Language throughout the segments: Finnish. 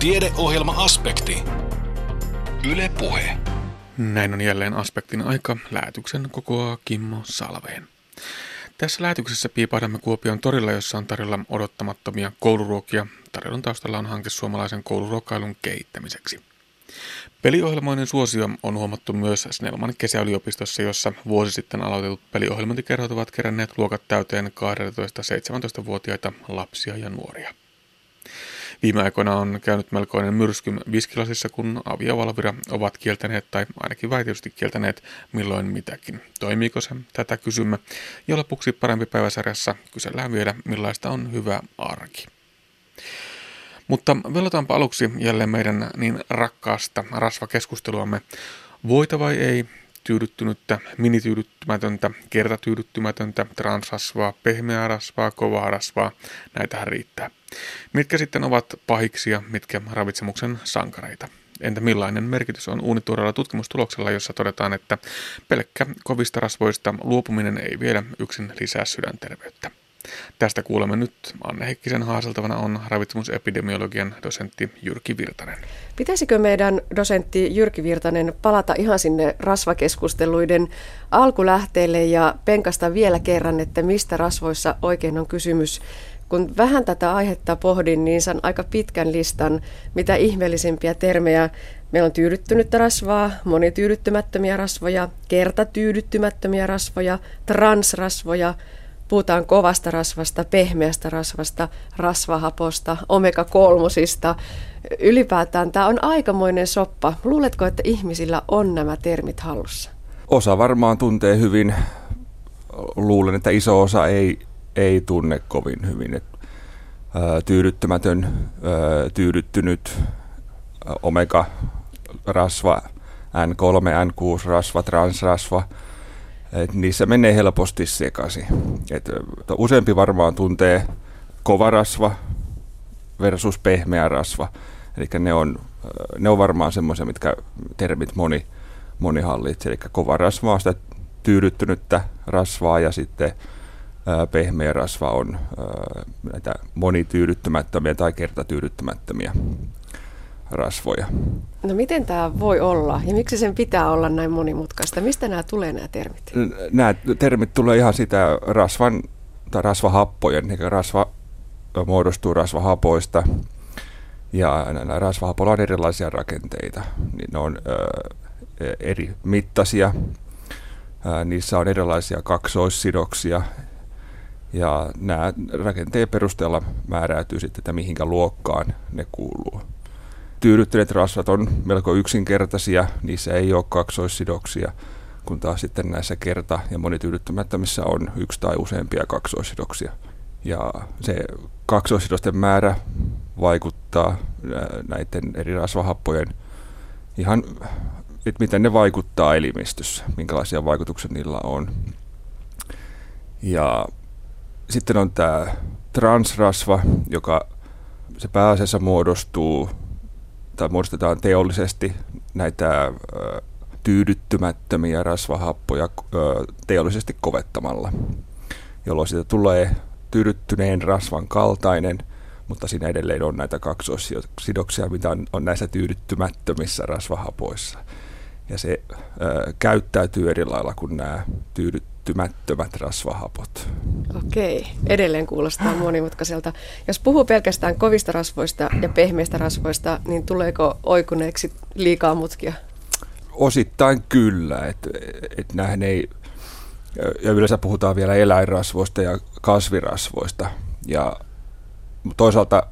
Tiedeohjelma-aspekti. Yle Puhe. Näin on jälleen aspektin aika. Lähetyksen kokoaa Kimmo Salveen. Tässä lähetyksessä piipahdamme Kuopion torilla, jossa on tarjolla odottamattomia kouluruokia. Tarjolla taustalla on hanke suomalaisen kouluruokailun kehittämiseksi. Peliohjelmoinnin suosio on huomattu myös Snellman kesäyliopistossa, jossa vuosi sitten aloitetut peliohjelmointikerhot ovat keränneet luokat täyteen 12-17-vuotiaita lapsia ja nuoria. Viime aikoina on käynyt melkoinen myrsky Viskilasissa, kun Avi ja Valvira ovat kieltäneet tai ainakin väitysti kieltäneet milloin mitäkin. Toimiiko se? Tätä kysymme. Ja lopuksi parempi päiväsarjassa kysellään vielä, millaista on hyvä arki. Mutta velotaanpa aluksi jälleen meidän niin rakkaasta rasvakeskusteluamme. Voita vai ei, tyydyttynyttä, minityydyttymätöntä, kertatyydyttymätöntä, transrasvaa, pehmeää rasvaa, kovaa rasvaa, näitähän riittää. Mitkä sitten ovat pahiksia, mitkä ravitsemuksen sankareita? Entä millainen merkitys on uunituoreella tutkimustuloksella, jossa todetaan, että pelkkä kovista rasvoista luopuminen ei vielä yksin lisää sydänterveyttä? Tästä kuulemme nyt. Anne Heikkisen haaseltavana on ravitsemusepidemiologian dosentti Jyrki Virtanen. Pitäisikö meidän dosentti Jyrki Virtanen palata ihan sinne rasvakeskusteluiden alkulähteelle ja penkasta vielä kerran, että mistä rasvoissa oikein on kysymys? Kun vähän tätä aihetta pohdin, niin saan aika pitkän listan, mitä ihmeellisimpiä termejä. Meillä on tyydyttynyttä rasvaa, monityydyttymättömiä rasvoja, kertatyydyttymättömiä rasvoja, transrasvoja – Puhutaan kovasta rasvasta, pehmeästä rasvasta, rasvahaposta, omega-kolmosista. Ylipäätään tämä on aikamoinen soppa. Luuletko, että ihmisillä on nämä termit hallussa? Osa varmaan tuntee hyvin. Luulen, että iso osa ei, ei tunne kovin hyvin. Et, ää, tyydyttämätön, ää, tyydyttynyt, omega-rasva, N3, N6-rasva, transrasva – et niissä menee helposti sekaisin. Et useampi varmaan tuntee kova rasva versus pehmeä rasva. Eli ne on, ne on varmaan semmoisia, mitkä termit moni, moni hallitsee. Eli kova rasva on sitä tyydyttynyttä rasvaa ja sitten pehmeä rasva on näitä monityydyttämättömiä tai kertatyydyttämättömiä rasvoja. No miten tämä voi olla ja miksi sen pitää olla näin monimutkaista? Mistä nämä tulee nämä termit? Nämä termit tulee ihan sitä rasvan tai rasvahappojen, eli rasva muodostuu rasvahapoista ja rasvahapoilla on erilaisia rakenteita. Niin ne on ö, eri mittaisia, niissä on erilaisia kaksoissidoksia ja nämä rakenteen perusteella määräytyy sitten, että mihinkä luokkaan ne kuuluu tyydyttyneet rasvat on melko yksinkertaisia, niissä ei ole kaksoissidoksia, kun taas sitten näissä kerta- ja monityydyttämättömissä on yksi tai useampia kaksoissidoksia. Ja se kaksoissidosten määrä vaikuttaa näiden eri rasvahappojen ihan, että miten ne vaikuttaa elimistössä, minkälaisia vaikutuksia niillä on. Ja sitten on tämä transrasva, joka se pääasiassa muodostuu tai muodostetaan teollisesti näitä tyydyttymättömiä rasvahappoja teollisesti kovettamalla, jolloin siitä tulee tyydyttyneen rasvan kaltainen, mutta siinä edelleen on näitä kaksoissidoksia, mitä on, on näissä tyydyttymättömissä rasvahapoissa. Ja se ö, käyttäytyy eri lailla kuin nämä tyydyt, kehittymättömät rasvahapot. Okei, edelleen kuulostaa monimutkaiselta. Jos puhuu pelkästään kovista rasvoista ja pehmeistä rasvoista, niin tuleeko oikuneeksi liikaa mutkia? Osittain kyllä, että et ei, ja yleensä puhutaan vielä eläinrasvoista ja kasvirasvoista. Ja toisaalta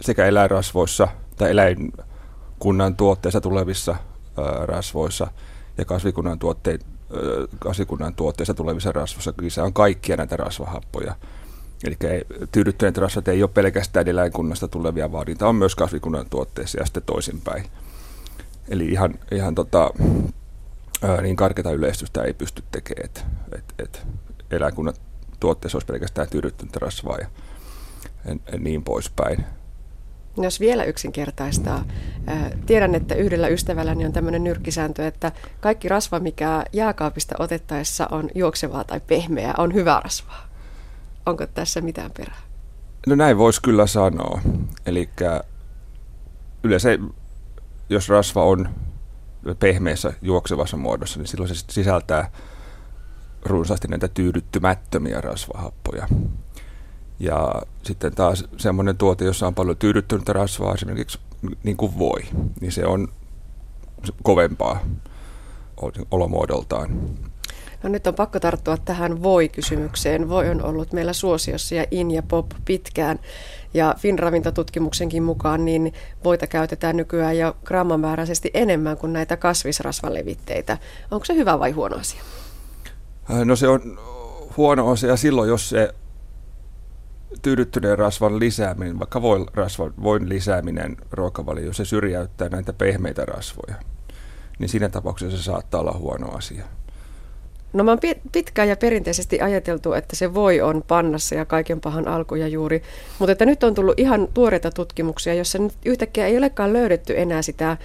sekä eläinrasvoissa tai eläinkunnan tuotteissa tulevissa rasvoissa ja kasvikunnan tuotteissa kasikunnan tuotteista tulevissa rasvoissa kyse on kaikkia näitä rasvahappoja. Eli tyydyttyneet rasvat ei ole pelkästään eläinkunnasta tulevia, vaan niitä on myös kasvikunnan tuotteissa ja sitten toisinpäin. Eli ihan, ihan tota, niin karkeata yleistystä ei pysty tekemään, että et, et eläinkunnan tuotteessa olisi pelkästään tyydyttynyt rasvaa ja niin poispäin. Jos vielä yksinkertaistaa, tiedän, että yhdellä ystävälläni on tämmöinen nyrkkisääntö, että kaikki rasva, mikä jääkaapista otettaessa on juoksevaa tai pehmeää, on hyvä rasvaa. Onko tässä mitään perää? No näin voisi kyllä sanoa. Eli yleensä jos rasva on pehmeässä juoksevassa muodossa, niin silloin se sisältää runsaasti näitä tyydyttymättömiä rasvahappoja. Ja sitten taas semmoinen tuote, jossa on paljon tyydyttynyttä rasvaa, esimerkiksi niin kuin voi, niin se on kovempaa olomuodoltaan. No nyt on pakko tarttua tähän voi-kysymykseen. Voi on ollut meillä suosiossa ja in ja pop pitkään. Ja Finravintotutkimuksenkin mukaan niin voita käytetään nykyään jo grammamääräisesti enemmän kuin näitä kasvisrasvalevitteitä. Onko se hyvä vai huono asia? Äh, no se on huono asia silloin, jos se tyydyttyneen rasvan lisääminen, vaikka voin, rasvan, voin lisääminen ruokavalio, se syrjäyttää näitä pehmeitä rasvoja, niin siinä tapauksessa se saattaa olla huono asia. No mä oon pitkään ja perinteisesti ajateltu, että se voi on pannassa ja kaiken pahan alkuja juuri, mutta että nyt on tullut ihan tuoreita tutkimuksia, jossa nyt yhtäkkiä ei olekaan löydetty enää sitä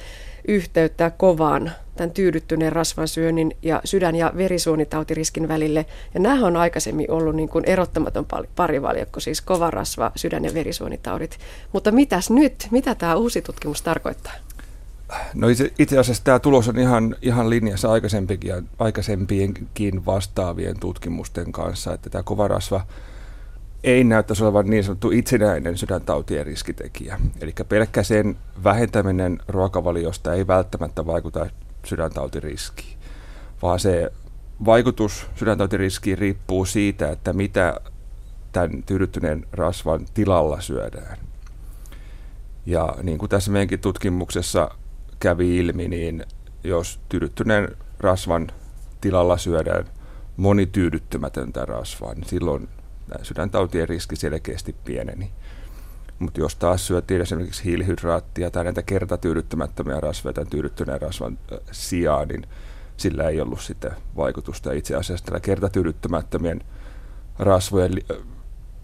yhteyttä kovaan tämän tyydyttyneen rasvansyönnin ja sydän- ja verisuonitautiriskin välille. Ja nämä on aikaisemmin ollut niin kuin erottamaton parivaljakko, siis kova rasva, sydän- ja verisuonitaudit. Mutta mitäs nyt? Mitä tämä uusi tutkimus tarkoittaa? No itse, itse asiassa tämä tulos on ihan, ihan linjassa aikaisempienkin vastaavien tutkimusten kanssa, että tämä kova rasva ei näyttäisi olevan niin sanottu itsenäinen sydäntautien riskitekijä. Eli pelkkä sen vähentäminen ruokavaliosta ei välttämättä vaikuta sydäntautiriskiin, vaan se vaikutus sydäntautiriskiin riippuu siitä, että mitä tämän tyydyttyneen rasvan tilalla syödään. Ja niin kuin tässä meidänkin tutkimuksessa kävi ilmi, niin jos tyydyttyneen rasvan tilalla syödään monityydyttymätöntä rasvaa, niin silloin sydäntautien riski selkeästi pieneni. Mutta jos taas syötiin esimerkiksi hiilihydraattia tai näitä kertatyydyttämättömiä rasvoja tai tyydyttyneen rasvan sijaan, niin sillä ei ollut sitten vaikutusta. Itse asiassa tällä kertatyydyttämättömien rasvojen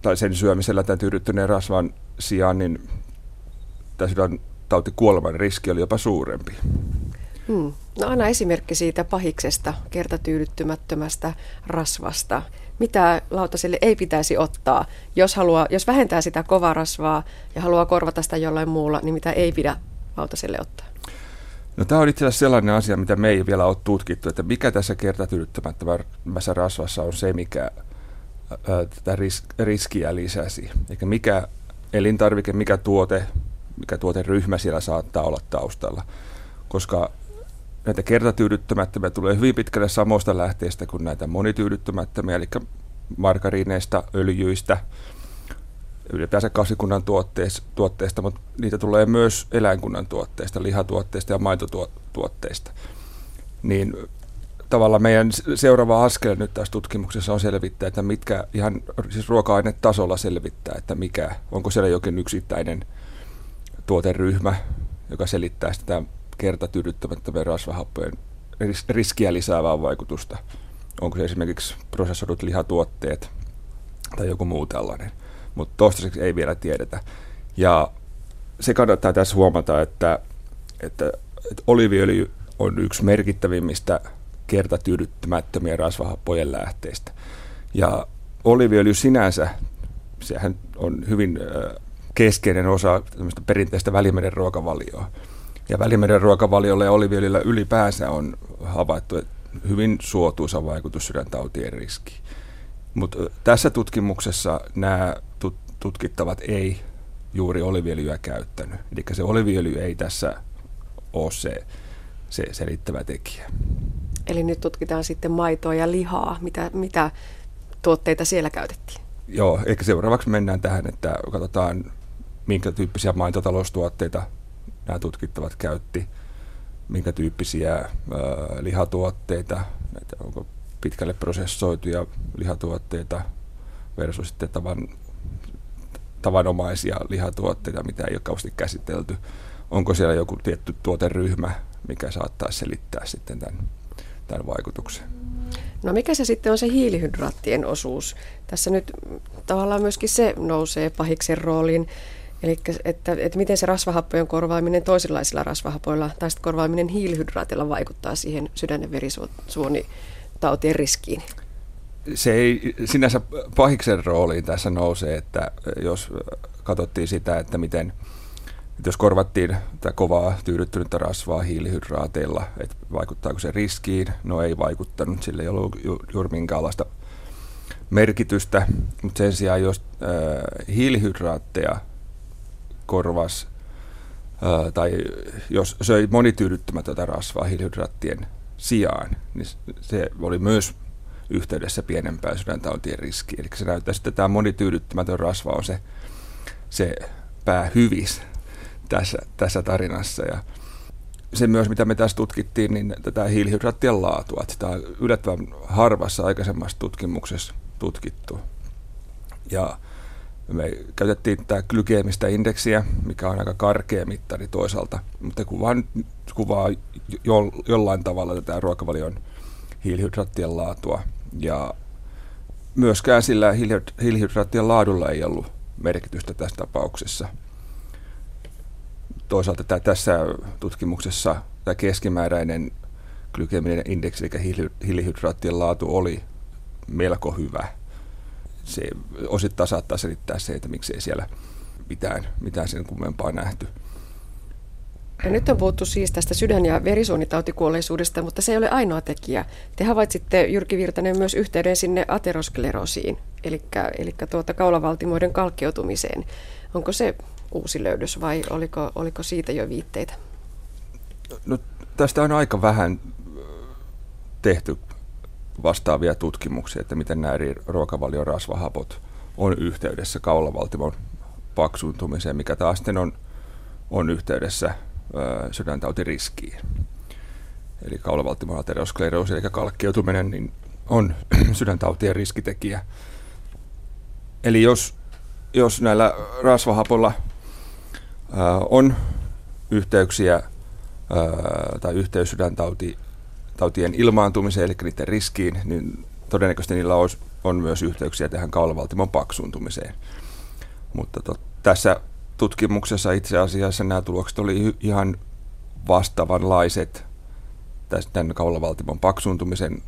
tai sen syömisellä tämän tyydyttyneen rasvan sijaan, niin tämä sydäntautikuoleman riski oli jopa suurempi. Hmm. No anna esimerkki siitä pahiksesta, kertatyydyttymättömästä rasvasta mitä lautaselle ei pitäisi ottaa, jos, haluaa, jos vähentää sitä kovarasvaa ja haluaa korvata sitä jollain muulla, niin mitä ei pidä lautaselle ottaa? No, tämä on itse asiassa sellainen asia, mitä me ei vielä ole tutkittu, että mikä tässä kertatyydyttämättömässä rasvassa on se, mikä ää, tätä ris- riskiä lisäsi. Eikä mikä elintarvike, mikä tuote, mikä tuoteryhmä siellä saattaa olla taustalla. Koska näitä kertatyydyttämättömiä tulee hyvin pitkälle samoista lähteistä kuin näitä monityydyttämättömiä, eli margariineista, öljyistä, ylipäänsä kasvikunnan tuotteista, tuotteista, mutta niitä tulee myös eläinkunnan tuotteista, lihatuotteista ja maitotuotteista. Niin tavallaan meidän seuraava askel nyt tässä tutkimuksessa on selvittää, että mitkä ihan siis ruoka-ainetasolla selvittää, että mikä, onko siellä jokin yksittäinen tuoteryhmä, joka selittää sitä kertatyydyttämättömien rasvahappojen riskiä lisäävää vaikutusta. Onko se esimerkiksi prosessoidut lihatuotteet tai joku muu tällainen. Mutta toistaiseksi ei vielä tiedetä. Ja se kannattaa tässä huomata, että, että, että oliviöljy on yksi merkittävimmistä kertatyydyttämättömien rasvahappojen lähteistä. Ja oliviöljy sinänsä, sehän on hyvin keskeinen osa perinteistä välimeren ruokavalioa. Ja Välimeren ruokavaliolla ja oliviöljyllä ylipäänsä on havaittu hyvin suotuisa vaikutus sydäntautien riskiin. Mutta tässä tutkimuksessa nämä tutkittavat ei juuri oliviöljyä käyttänyt. Eli se oliviöljy ei tässä ole se, se selittävä tekijä. Eli nyt tutkitaan sitten maitoa ja lihaa. Mitä, mitä tuotteita siellä käytettiin? Joo, ehkä seuraavaksi mennään tähän, että katsotaan minkä tyyppisiä maitotaloustuotteita nämä tutkittavat käytti, minkä tyyppisiä lihatuotteita, näitä, onko pitkälle prosessoituja lihatuotteita versus sitten tavan, tavanomaisia lihatuotteita, mitä ei ole kauheasti käsitelty. Onko siellä joku tietty tuoteryhmä, mikä saattaa selittää sitten tämän, tämän vaikutuksen? No mikä se sitten on se hiilihydraattien osuus? Tässä nyt tavallaan myöskin se nousee pahiksen rooliin. Eli että, että miten se rasvahappojen korvaaminen toisenlaisilla rasvahapoilla tai sitten korvaaminen hiilihydraatilla vaikuttaa siihen sydän- ja verisuonitautien riskiin? Se ei sinänsä pahiksen rooliin tässä nousee, että jos katsottiin sitä, että miten että jos korvattiin tätä kovaa tyydyttynyttä rasvaa hiilihydraateilla, että vaikuttaako se riskiin, no ei vaikuttanut, sillä ei ollut ju- juuri minkäänlaista merkitystä, mutta sen sijaan jos äh, hiilihydraatteja korvas äh, tai jos söi monityydyttämätöntä rasvaa hiilihydraattien sijaan, niin se oli myös yhteydessä pienempään sydäntautien riskiin. Eli se näyttää, että tämä monityydyttämätön rasva on se, se päähyvis tässä, tässä tarinassa. Ja se myös, mitä me tässä tutkittiin, niin tätä hiilihydraattien laatua. Että sitä on yllättävän harvassa aikaisemmassa tutkimuksessa tutkittu. Ja me käytettiin tätä glykeemistä indeksiä, mikä on aika karkea mittari toisaalta, mutta kuvaa, kuvaa jo, jollain tavalla tätä ruokavalion hiilihydraattien laatua. Ja myöskään sillä hiilihydraattien laadulla ei ollut merkitystä tässä tapauksessa. Toisaalta tämä, tässä tutkimuksessa tämä keskimääräinen glykeminen indeksi, eli hiilihydraattien laatu oli melko hyvä. Se osittain saattaa selittää se, että miksei siellä mitään, mitään sen kummempaa nähty. Ja nyt on puhuttu siis tästä sydän- ja verisuonitautikuolleisuudesta, mutta se ei ole ainoa tekijä. Te havaitsitte, Jyrki Virtanen, myös yhteyden sinne aterosklerosiin, eli, eli tuota kaulavaltimoiden kalkkeutumiseen. Onko se uusi löydös vai oliko, oliko siitä jo viitteitä? No, tästä on aika vähän tehty vastaavia tutkimuksia, että miten nämä eri ruokavaliorasvahapot on yhteydessä kaulavaltimon paksuuntumiseen, mikä taas sitten on, on yhteydessä sydäntautiriskiin. Eli kaulavaltimon ateroskleroosi, eli kalkkeutuminen, niin on sydäntautien riskitekijä. Eli jos, jos näillä rasvahapolla ää, on yhteyksiä ää, tai yhteys sydäntautien ilmaantumiseen, eli niiden riskiin, niin todennäköisesti niillä on, on myös yhteyksiä tähän kaulavaltimon paksuuntumiseen. Mutta to, tässä tutkimuksessa itse asiassa nämä tulokset oli ihan vastaavanlaiset tämän kaulavaltimon paksuuntumisen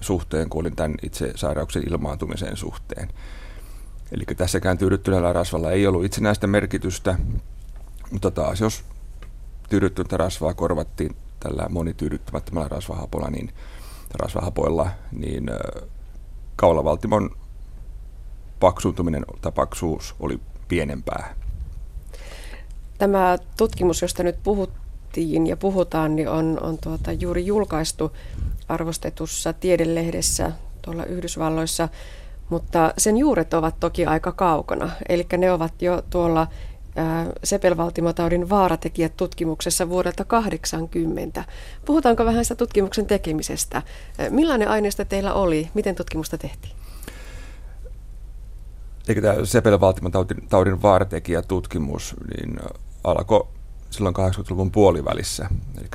suhteen kuin tämän itse sairauksen ilmaantumisen suhteen. Eli tässäkään tyydyttyneellä rasvalla ei ollut itsenäistä merkitystä, mutta taas jos tyydyttynyttä rasvaa korvattiin tällä monityydyttämättömällä rasvahapolla, niin rasvahapoilla, niin kaulavaltimon paksuuntuminen tai paksuus oli pienempää Tämä tutkimus, josta nyt puhuttiin ja puhutaan, niin on, on tuota juuri julkaistu arvostetussa tiedelehdessä tuolla Yhdysvalloissa, mutta sen juuret ovat toki aika kaukana. Eli ne ovat jo tuolla sepelvaltimotaudin vaaratekijät tutkimuksessa vuodelta 80. Puhutaanko vähän sitä tutkimuksen tekemisestä? Millainen aineisto teillä oli? Miten tutkimusta tehtiin? Eikö tämä sepelvaltimotaudin vaaratekijät tutkimus, niin alkoi silloin 80-luvun puolivälissä. Eli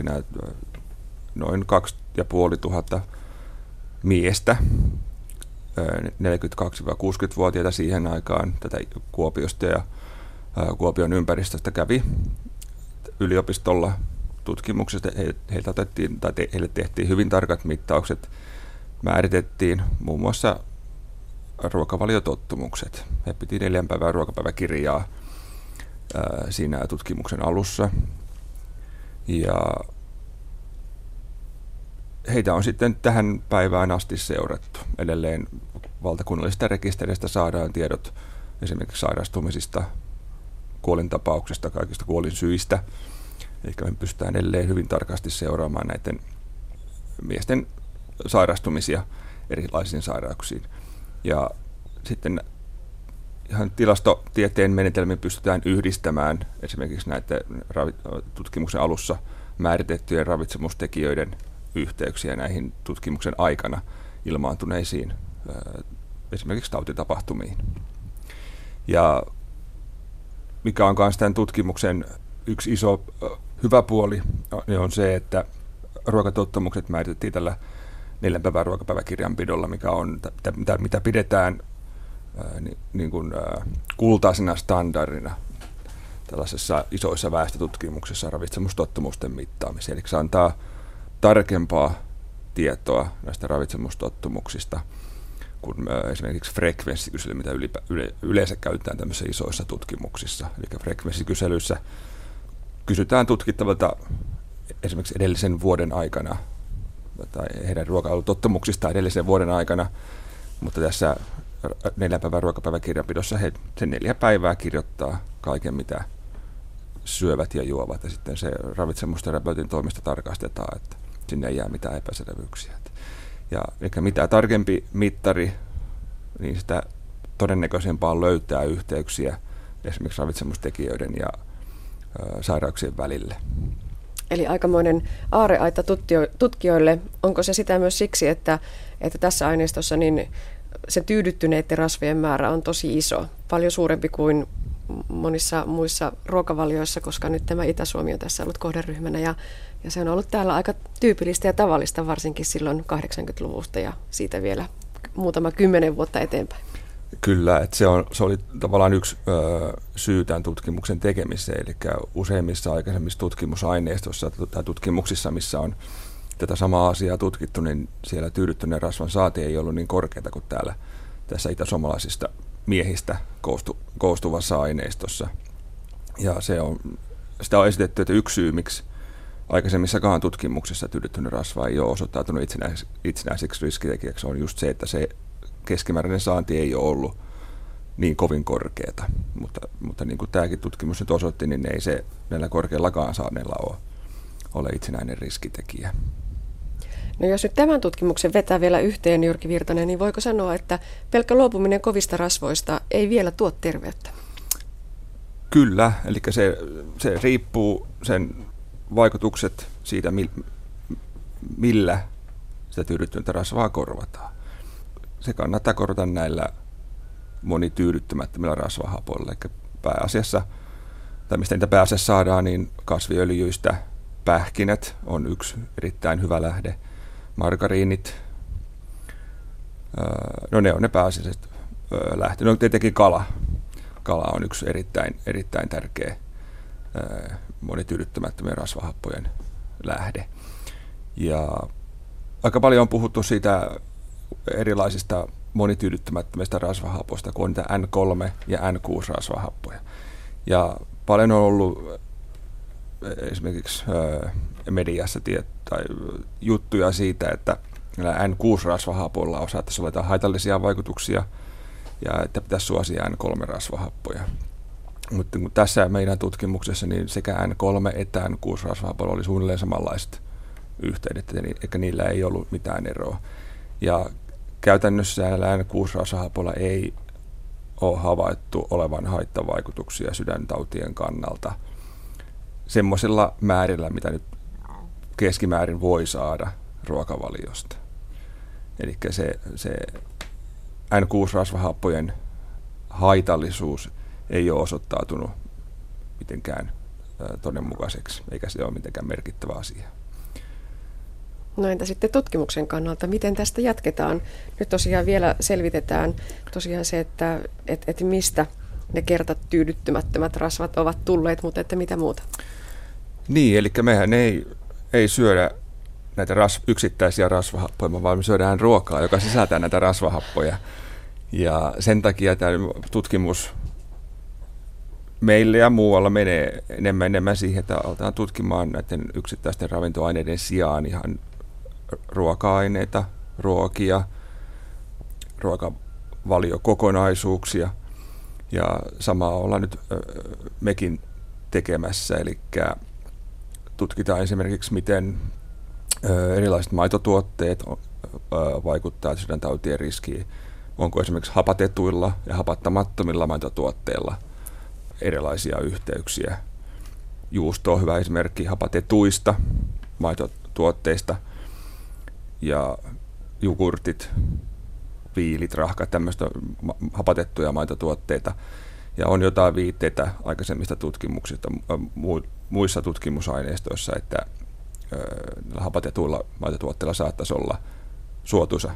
noin 2500 miestä, 42-60-vuotiaita siihen aikaan tätä Kuopiosta ja Kuopion ympäristöstä kävi yliopistolla tutkimuksesta. Heiltä otettiin, tai heille tehtiin hyvin tarkat mittaukset, määritettiin muun muassa ruokavaliotottumukset. He piti neljän päivän ruokapäiväkirjaa siinä tutkimuksen alussa. Ja heitä on sitten tähän päivään asti seurattu. Edelleen valtakunnallisesta rekisteristä saadaan tiedot esimerkiksi sairastumisista, kuolintapauksista, kaikista kuolinsyistä. Eli me pystytään edelleen hyvin tarkasti seuraamaan näiden miesten sairastumisia erilaisiin sairauksiin. Ja sitten ihan tilastotieteen menetelmiä pystytään yhdistämään esimerkiksi näiden tutkimuksen alussa määritettyjen ravitsemustekijöiden yhteyksiä näihin tutkimuksen aikana ilmaantuneisiin esimerkiksi tautitapahtumiin. Ja mikä on myös tämän tutkimuksen yksi iso hyvä puoli, niin on se, että ruokatottumukset määritettiin tällä neljän päivän ruokapäiväkirjanpidolla, mikä on, mitä, mitä pidetään niin, kuin, kultaisena standardina tällaisessa isoissa väestötutkimuksissa ravitsemustottumusten mittaamiseen. Eli se antaa tarkempaa tietoa näistä ravitsemustottumuksista kuin esimerkiksi frekvenssikysely, mitä ylipä, yle, yleensä käytetään tämmöisissä isoissa tutkimuksissa. Eli frekvenssikyselyssä kysytään tutkittavalta esimerkiksi edellisen vuoden aikana tai heidän ruokailutottumuksistaan edellisen vuoden aikana, mutta tässä neljän päivän ruokapäiväkirjanpidossa he sen neljä päivää kirjoittaa kaiken, mitä syövät ja juovat, ja sitten se ravitsemusterapeutin toimesta tarkastetaan, että sinne ei jää mitään epäselvyyksiä. Ja eikä mitä tarkempi mittari, niin sitä todennäköisempää löytää yhteyksiä esimerkiksi ravitsemustekijöiden ja ö, sairauksien välille. Eli aikamoinen aareaita tutkijoille. Onko se sitä myös siksi, että, että tässä aineistossa niin se tyydyttyneiden rasvojen määrä on tosi iso, paljon suurempi kuin monissa muissa ruokavalioissa, koska nyt tämä Itä-Suomi on tässä ollut kohderyhmänä ja, ja se on ollut täällä aika tyypillistä ja tavallista varsinkin silloin 80-luvusta ja siitä vielä muutama kymmenen vuotta eteenpäin. Kyllä, että se, on, se oli tavallaan yksi ö, syy tämän tutkimuksen tekemiseen, eli useimmissa aikaisemmissa tutkimusaineistossa tai tutkimuksissa, missä on tätä samaa asiaa tutkittu, niin siellä tyydyttyneen rasvan saati ei ollut niin korkeata kuin täällä tässä itäsuomalaisista miehistä koostu, koostuvassa aineistossa. Ja se on, sitä on esitetty, että yksi syy, miksi aikaisemmissakaan tutkimuksissa tyydyttynyt rasva ei ole osoittautunut itsenäiseksi, itsenäiseksi riskitekijäksi, on just se, että se keskimääräinen saanti ei ole ollut niin kovin korkeata. Mutta, mutta niin kuin tämäkin tutkimus nyt osoitti, niin ei se näillä korkeillakaan saaneilla ole, ole itsenäinen riskitekijä. No jos nyt tämän tutkimuksen vetää vielä yhteen, Jyrki Virtanen, niin voiko sanoa, että pelkkä luopuminen kovista rasvoista ei vielä tuo terveyttä? Kyllä, eli se, se riippuu sen vaikutukset siitä, millä sitä tyydyttynyttä rasvaa korvataan. Se kannattaa korvata näillä monityydyttymättömillä rasvahapoilla, eli pääasiassa, tai mistä niitä pääasiassa saadaan, niin kasviöljyistä pähkinät on yksi erittäin hyvä lähde – margariinit, no ne on ne pääasialliset lähteet. No tietenkin kala. Kala on yksi erittäin, erittäin tärkeä monityydyttämättömien rasvahappojen lähde. Ja aika paljon on puhuttu siitä erilaisista monityydyttämättömistä rasvahapoista, kun on niitä N3 ja N6-rasvahappoja. Ja paljon on ollut esimerkiksi mediassa tiet, tai juttuja siitä, että N6-rasvahapoilla on saattaisi olla haitallisia vaikutuksia ja että pitäisi suosia N3-rasvahappoja. Mutta tässä meidän tutkimuksessa niin sekä N3 että N6-rasvahapoilla oli suunnilleen samanlaiset yhteydet, eikä niillä ei ollut mitään eroa. Ja käytännössä näillä N6-rasvahapoilla ei ole havaittu olevan haittavaikutuksia sydäntautien kannalta – semmoisella määrillä, mitä nyt keskimäärin voi saada ruokavaliosta. Eli se, se N6-rasvahappojen haitallisuus ei ole osoittautunut mitenkään todenmukaiseksi, eikä se ole mitenkään merkittävä asia. No entä sitten tutkimuksen kannalta, miten tästä jatketaan? Nyt tosiaan vielä selvitetään tosiaan se, että et, et mistä ne kertat tyydyttymättömät rasvat ovat tulleet, mutta että mitä muuta? Niin, eli mehän ei, ei syödä näitä ras, yksittäisiä rasvahappoja, vaan me syödään ruokaa, joka sisältää näitä rasvahappoja. Ja sen takia tämä tutkimus meille ja muualla menee enemmän enemmän siihen, että aletaan tutkimaan näiden yksittäisten ravintoaineiden sijaan ihan ruoka-aineita, ruokia, ruokavaliokokonaisuuksia. Ja samaa ollaan nyt mekin tekemässä, eli tutkitaan esimerkiksi, miten erilaiset maitotuotteet vaikuttaa sydäntautien riskiin. Onko esimerkiksi hapatetuilla ja hapattamattomilla maitotuotteilla erilaisia yhteyksiä. Juusto on hyvä esimerkki hapatetuista maitotuotteista ja jogurtit, viilit, rahkat, tämmöistä hapatettuja maitotuotteita. Ja on jotain viitteitä aikaisemmista tutkimuksista muissa tutkimusaineistoissa, että hapatetuilla maitotuotteilla saattaisi olla suotuisa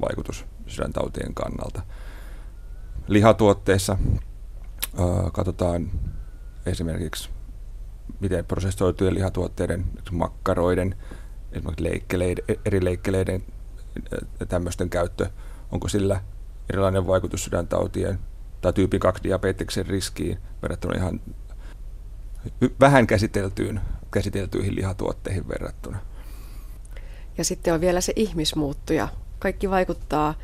vaikutus sydäntautien kannalta. Lihatuotteissa katsotaan esimerkiksi, miten prosessoitujen lihatuotteiden, makkaroiden, esimerkiksi leikkeleiden, eri leikkeleiden tämmöisten käyttö, onko sillä erilainen vaikutus sydäntautien tai tyypin 2 diabeteksen riskiin verrattuna ihan vähän käsiteltyyn, käsiteltyihin lihatuotteihin verrattuna. Ja sitten on vielä se ihmismuuttuja. Kaikki vaikuttaa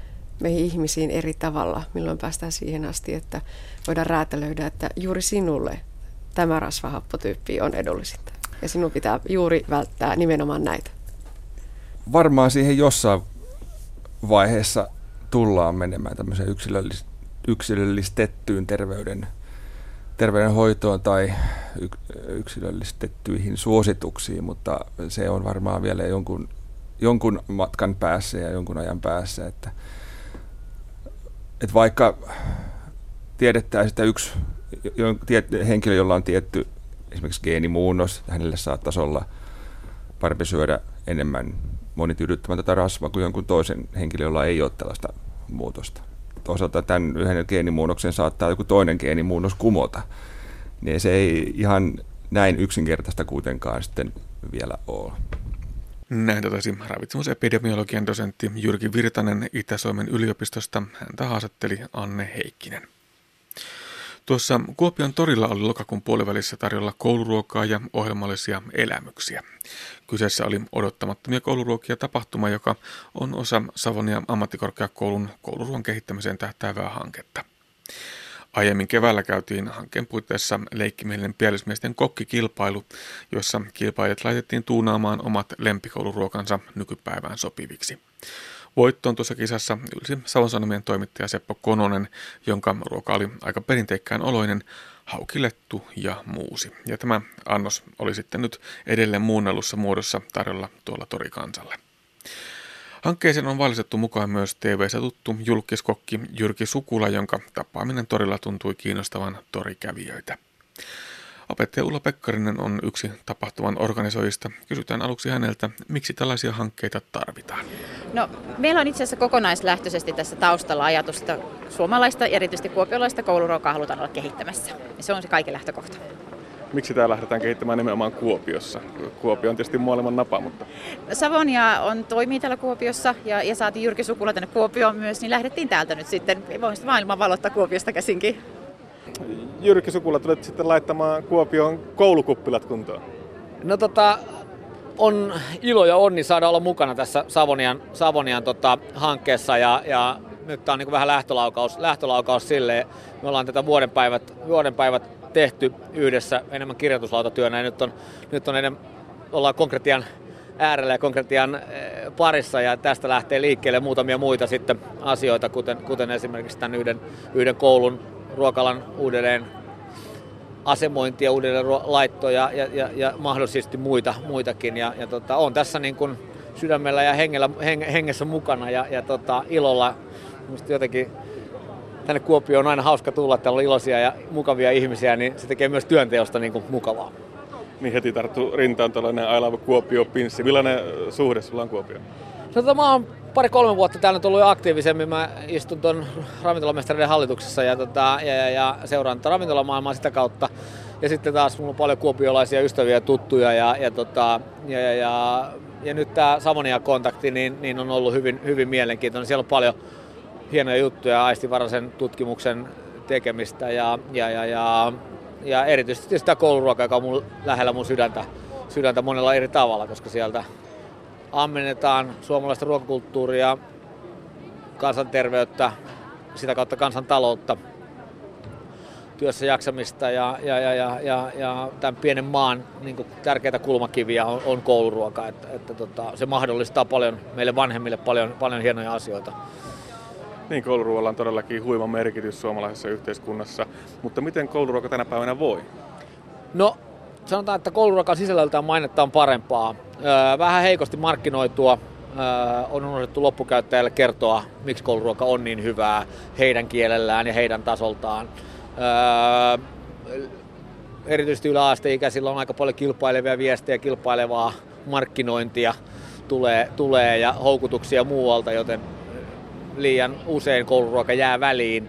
meihin ihmisiin eri tavalla, milloin päästään siihen asti, että voidaan räätälöidä, että juuri sinulle tämä rasvahappotyyppi on edullisinta. Ja sinun pitää juuri välttää nimenomaan näitä. Varmaan siihen jossain vaiheessa tullaan menemään tämmöiseen yksilöllis- yksilöllistettyyn terveyden, terveydenhoitoon tai yksilöllistettyihin suosituksiin, mutta se on varmaan vielä jonkun, jonkun matkan päässä ja jonkun ajan päässä, että, että vaikka tiedetään sitä yksi henkilö, jolla on tietty esimerkiksi geenimuunnos, hänelle saattaisi olla parempi syödä enemmän monityydyttämättä rasvaa kuin jonkun toisen henkilön, jolla ei ole tällaista muutosta. Toisaalta tämän yhden geenimuunnoksen saattaa joku toinen geenimuunnos kumota. Niin se ei ihan näin yksinkertaista kuitenkaan sitten vielä ole. Näin totesi ravitsemusepidemiologian dosentti Jyrki Virtanen Itä-Suomen yliopistosta. Häntä haastatteli Anne Heikkinen. Tuossa Kuopion torilla oli lokakuun puolivälissä tarjolla kouluruokaa ja ohjelmallisia elämyksiä. Kyseessä oli odottamattomia kouluruokia tapahtuma, joka on osa Savonia ammattikorkeakoulun kouluruoan kehittämiseen tähtäävää hanketta. Aiemmin keväällä käytiin hankkeen puitteissa leikkimielinen pielesmiesten kokkikilpailu, jossa kilpailijat laitettiin tuunaamaan omat lempikouluruokansa nykypäivään sopiviksi. Voittoon tuossa kisassa ylsi Savon Sanomien toimittaja Seppo Kononen, jonka ruoka oli aika perinteikkään oloinen, haukilettu ja muusi. Ja tämä annos oli sitten nyt edelleen muunnellussa muodossa tarjolla tuolla torikansalle. Hankkeeseen on valistettu mukaan myös TV-ssä tuttu julkiskokki Jyrki Sukula, jonka tapaaminen torilla tuntui kiinnostavan torikävijöitä. Opettaja Ulla Pekkarinen on yksi tapahtuman organisoijista. Kysytään aluksi häneltä, miksi tällaisia hankkeita tarvitaan. No, meillä on itse asiassa kokonaislähtöisesti tässä taustalla ajatusta suomalaista ja erityisesti kuopiolaista kouluruokaa halutaan olla kehittämässä. Ja se on se kaiken lähtökohta. Miksi tämä lähdetään kehittämään nimenomaan Kuopiossa? Kuopio on tietysti maailman napa, mutta... Savonia on, toimii täällä Kuopiossa ja, ja saatiin Jyrki Sukula tänne Kuopioon myös, niin lähdettiin täältä nyt sitten. Voisi maailman valottaa Kuopiosta käsinkin. Jyrki Sukula, tulet sitten laittamaan Kuopion koulukuppilat kuntoon? No tota, on ilo ja onni saada olla mukana tässä Savonian, Savonian tota, hankkeessa ja, ja nyt tämä on niin vähän lähtölaukaus, lähtölaukaus sille. Me ollaan tätä vuoden päivät, vuoden päivät tehty yhdessä enemmän kirjoituslautatyönä ja nyt on, nyt on enemmän, ollaan konkretian äärellä ja konkretian eh, parissa ja tästä lähtee liikkeelle muutamia muita sitten asioita, kuten, kuten esimerkiksi tämän yhden, yhden koulun ruokalan uudelleen asemointia, uudelleen laittoja ja, ja, ja mahdollisesti muita, muitakin. Ja, ja tota, on tässä niin kuin sydämellä ja hengellä, heng, hengessä mukana ja, ja tota, ilolla. Minusta jotenkin tänne Kuopioon on aina hauska tulla, täällä on iloisia ja mukavia ihmisiä, niin se tekee myös työnteosta niin kuin mukavaa. Niin heti tarttu rintaan tällainen I Love Kuopio-pinssi. Millainen suhde sulla on Kuopioon? No, tota, mä oon pari-kolme vuotta täällä nyt ollut jo aktiivisemmin. Mä istun tuon ravintolamestareiden hallituksessa ja, tota, ja, ja, ja seuraan tätä ravintolamaailmaa sitä kautta. Ja sitten taas mulla on paljon kuopiolaisia ystäviä ja tuttuja ja, ja, tota, ja, ja, ja, ja nyt tämä Savonia-kontakti niin, niin on ollut hyvin, hyvin mielenkiintoinen. Siellä on paljon hienoja juttuja aistivaraisen tutkimuksen tekemistä ja, ja, ja, ja, ja erityisesti sitä kouluruokaa, joka on mun, lähellä mun sydäntä, sydäntä monella eri tavalla, koska sieltä ammennetaan suomalaista ruokakulttuuria, kansanterveyttä, sitä kautta kansantaloutta, työssä jaksamista ja, ja, ja, ja, ja, ja tämän pienen maan niin tärkeitä kulmakiviä on, on kouluruoka. Että, että tota, se mahdollistaa paljon meille vanhemmille paljon, paljon hienoja asioita. Niin, kouluruoalla on todellakin huima merkitys suomalaisessa yhteiskunnassa, mutta miten kouluruoka tänä päivänä voi? No, sanotaan, että kouluruokan sisällöltään mainetta on parempaa. Vähän heikosti markkinoitua. On unohdettu loppukäyttäjälle kertoa, miksi kouluruoka on niin hyvää heidän kielellään ja heidän tasoltaan. Erityisesti yläasteikäisillä on aika paljon kilpailevia viestejä, kilpailevaa markkinointia tulee, tulee ja houkutuksia muualta, joten liian usein kouluruoka jää väliin.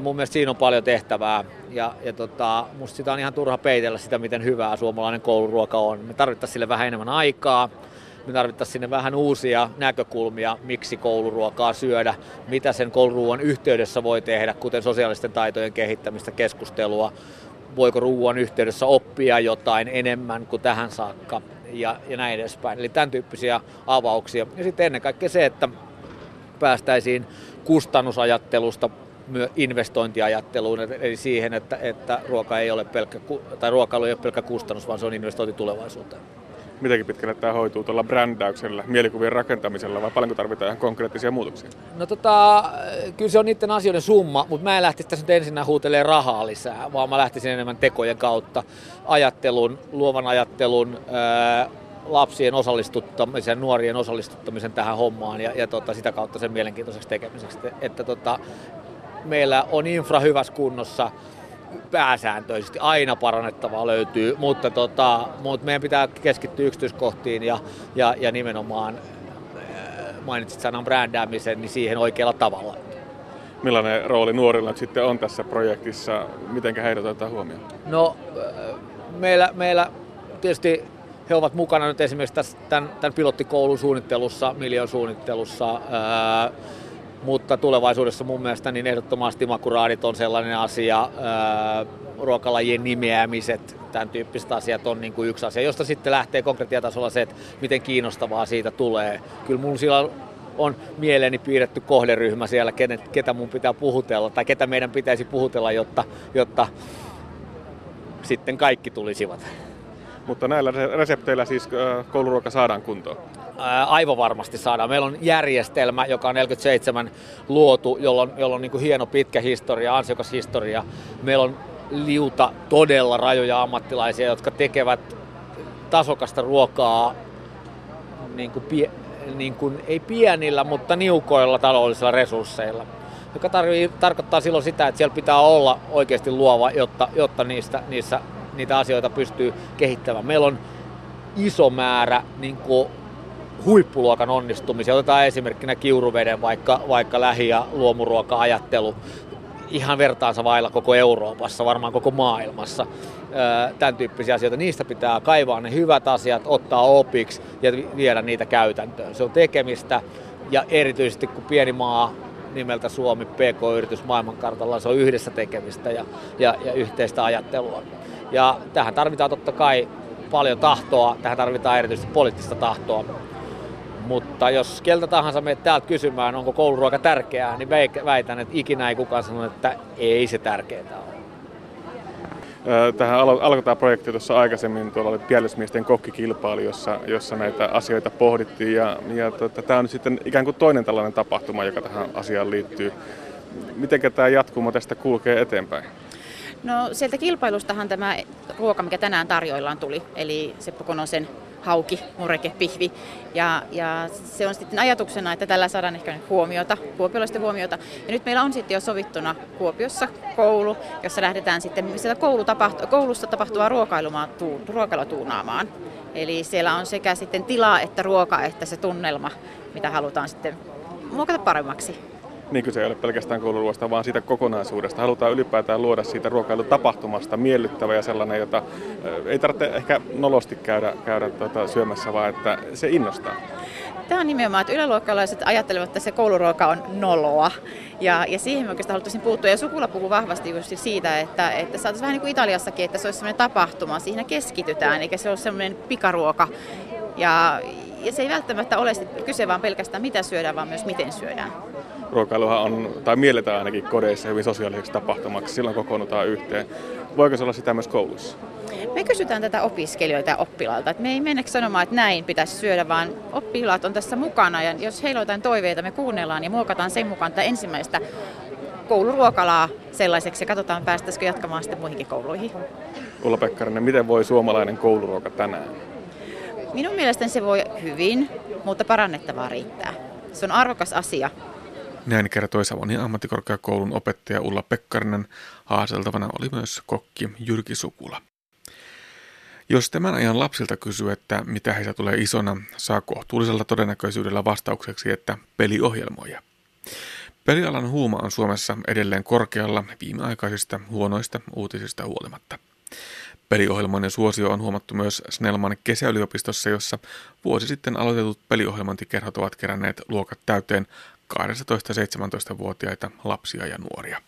Mun mielestä siinä on paljon tehtävää ja, ja tota, musta sitä on ihan turha peitellä sitä, miten hyvää suomalainen kouluruoka on. Me tarvittaisiin sille vähän enemmän aikaa, me tarvittaisiin sinne vähän uusia näkökulmia, miksi kouluruokaa syödä, mitä sen kouluruoan yhteydessä voi tehdä, kuten sosiaalisten taitojen kehittämistä, keskustelua, voiko ruoan yhteydessä oppia jotain enemmän kuin tähän saakka ja, ja näin edespäin. Eli tämän tyyppisiä avauksia. Ja sitten ennen kaikkea se, että päästäisiin kustannusajattelusta investointiajatteluun, eli siihen, että, että ruoka ei ole pelkkä, tai ruokailu ei ole pelkkä kustannus, vaan se on investointi tulevaisuuteen. Mitenkin pitkälle tämä hoituu tuolla brändäyksellä, mielikuvien rakentamisella vai paljonko tarvitaan ihan konkreettisia muutoksia? No tota, kyllä se on niiden asioiden summa, mutta mä en lähtisi tässä nyt ensin huutelee rahaa lisää, vaan mä lähtisin enemmän tekojen kautta ajattelun, luovan ajattelun, ää, lapsien osallistuttamisen, nuorien osallistuttamisen tähän hommaan ja, ja tota, sitä kautta sen mielenkiintoiseksi tekemiseksi. Että, että tota, meillä on infra hyvässä kunnossa, pääsääntöisesti aina parannettavaa löytyy, mutta, tota, mutta meidän pitää keskittyä yksityiskohtiin ja, ja, ja nimenomaan äh, mainitsit sanan brändäämisen, niin siihen oikealla tavalla. Millainen rooli nuorilla sitten on tässä projektissa? Miten heidät otetaan huomioon? No, äh, meillä, meillä tietysti he ovat mukana nyt esimerkiksi tässä, tämän, tämän pilottikoulun suunnittelussa, miljoon suunnittelussa, ää, mutta tulevaisuudessa mun mielestä niin ehdottomasti makuraadit on sellainen asia, ruokalajien nimeämiset, tämän tyyppiset asiat on niin kuin yksi asia, josta sitten lähtee konkretiatasolla se, että miten kiinnostavaa siitä tulee. Kyllä mun sillä on mieleeni piirretty kohderyhmä siellä, ketä mun pitää puhutella tai ketä meidän pitäisi puhutella, jotta, jotta sitten kaikki tulisivat. Mutta näillä resepteillä siis kouluruoka saadaan kuntoon? Aivan varmasti saadaan. Meillä on järjestelmä, joka on 47 luotu, jolla on, jolla on niin kuin hieno pitkä historia, ansiokas historia. Meillä on liuta todella rajoja ammattilaisia, jotka tekevät tasokasta ruokaa niin kuin pie, niin kuin, ei pienillä, mutta niukoilla taloudellisilla resursseilla. Joka tarvii, tarkoittaa silloin sitä, että siellä pitää olla oikeasti luova, jotta, jotta niistä, niissä, niitä asioita pystyy kehittämään. Meillä on iso määrä niin kuin huippuluokan onnistumisia. Otetaan esimerkkinä kiuruveden vaikka, vaikka lähi- ja luomuruoka-ajattelu ihan vertaansa vailla koko Euroopassa, varmaan koko maailmassa. Tämän tyyppisiä asioita. Niistä pitää kaivaa ne hyvät asiat, ottaa opiksi ja viedä niitä käytäntöön. Se on tekemistä ja erityisesti kun pieni maa nimeltä Suomi, PK-yritys maailmankartalla, se on yhdessä tekemistä ja, ja, ja yhteistä ajattelua. Ja tähän tarvitaan totta kai paljon tahtoa, tähän tarvitaan erityisesti poliittista tahtoa mutta jos keltä tahansa menet täältä kysymään, onko kouluruoka tärkeää, niin väitän, että ikinä ei kukaan sano, että ei se tärkeää ole. Tähän alkoi tämä projekti tuossa aikaisemmin, tuolla oli pielesmiesten kokkikilpailu, jossa, jossa näitä asioita pohdittiin ja, ja tota, tämä on nyt sitten ikään kuin toinen tällainen tapahtuma, joka tähän asiaan liittyy. Miten tämä jatkumo tästä kulkee eteenpäin? No sieltä kilpailustahan tämä ruoka, mikä tänään tarjoillaan tuli, eli Seppo Konosen hauki, mureke, pihvi. Ja, ja se on sitten ajatuksena, että tällä saadaan ehkä huomiota, kuopiolaisten huomiota. Ja nyt meillä on sitten jo sovittuna Kuopiossa koulu, jossa lähdetään sitten sieltä koulutapahtu- koulussa tapahtuvaa ruokailua tuunaamaan. Eli siellä on sekä sitten tilaa että ruoka että se tunnelma, mitä halutaan sitten muokata paremmaksi niin kyse ei ole pelkästään kouluruoasta, vaan siitä kokonaisuudesta. Halutaan ylipäätään luoda siitä ruokailutapahtumasta miellyttävä ja sellainen, jota ei tarvitse ehkä nolosti käydä, käydä tuota syömässä, vaan että se innostaa. Tämä on nimenomaan, että yläluokkalaiset ajattelevat, että se kouluruoka on noloa. Ja, ja siihen me oikeastaan haluttaisiin puuttua. Ja Sukula puhuu vahvasti just siitä, että, että saataisiin vähän niin kuin Italiassakin, että se olisi sellainen tapahtuma. Siihen keskitytään, eikä se ole sellainen pikaruoka. Ja, ja se ei välttämättä ole kyse vaan pelkästään mitä syödään, vaan myös miten syödään ruokailuhan on, tai mielletään ainakin kodeissa hyvin sosiaaliseksi tapahtumaksi, silloin kokoonnutaan yhteen. Voiko se olla sitä myös koulussa? Me kysytään tätä opiskelijoita ja oppilailta, että me ei mennä sanomaan, että näin pitäisi syödä, vaan oppilaat on tässä mukana ja jos heillä on jotain toiveita, me kuunnellaan ja muokataan sen mukaan tätä ensimmäistä kouluruokalaa sellaiseksi ja katsotaan päästäisikö jatkamaan sitten muihinkin kouluihin. Ulla Pekkarinen, miten voi suomalainen kouluruoka tänään? Minun mielestäni se voi hyvin, mutta parannettavaa riittää. Se on arvokas asia näin kertoi Savonin ammattikorkeakoulun opettaja Ulla Pekkarinen. Haaseltavana oli myös kokki Jyrki Sukula. Jos tämän ajan lapsilta kysyy, että mitä heistä tulee isona, saa kohtuullisella todennäköisyydellä vastaukseksi, että peliohjelmoja. Pelialan huuma on Suomessa edelleen korkealla viimeaikaisista huonoista uutisista huolimatta. Peliohjelmoinnin suosio on huomattu myös Snellman kesäyliopistossa, jossa vuosi sitten aloitetut peliohjelmointikerhot ovat keränneet luokat täyteen 12-17-vuotiaita lapsia ja nuoria.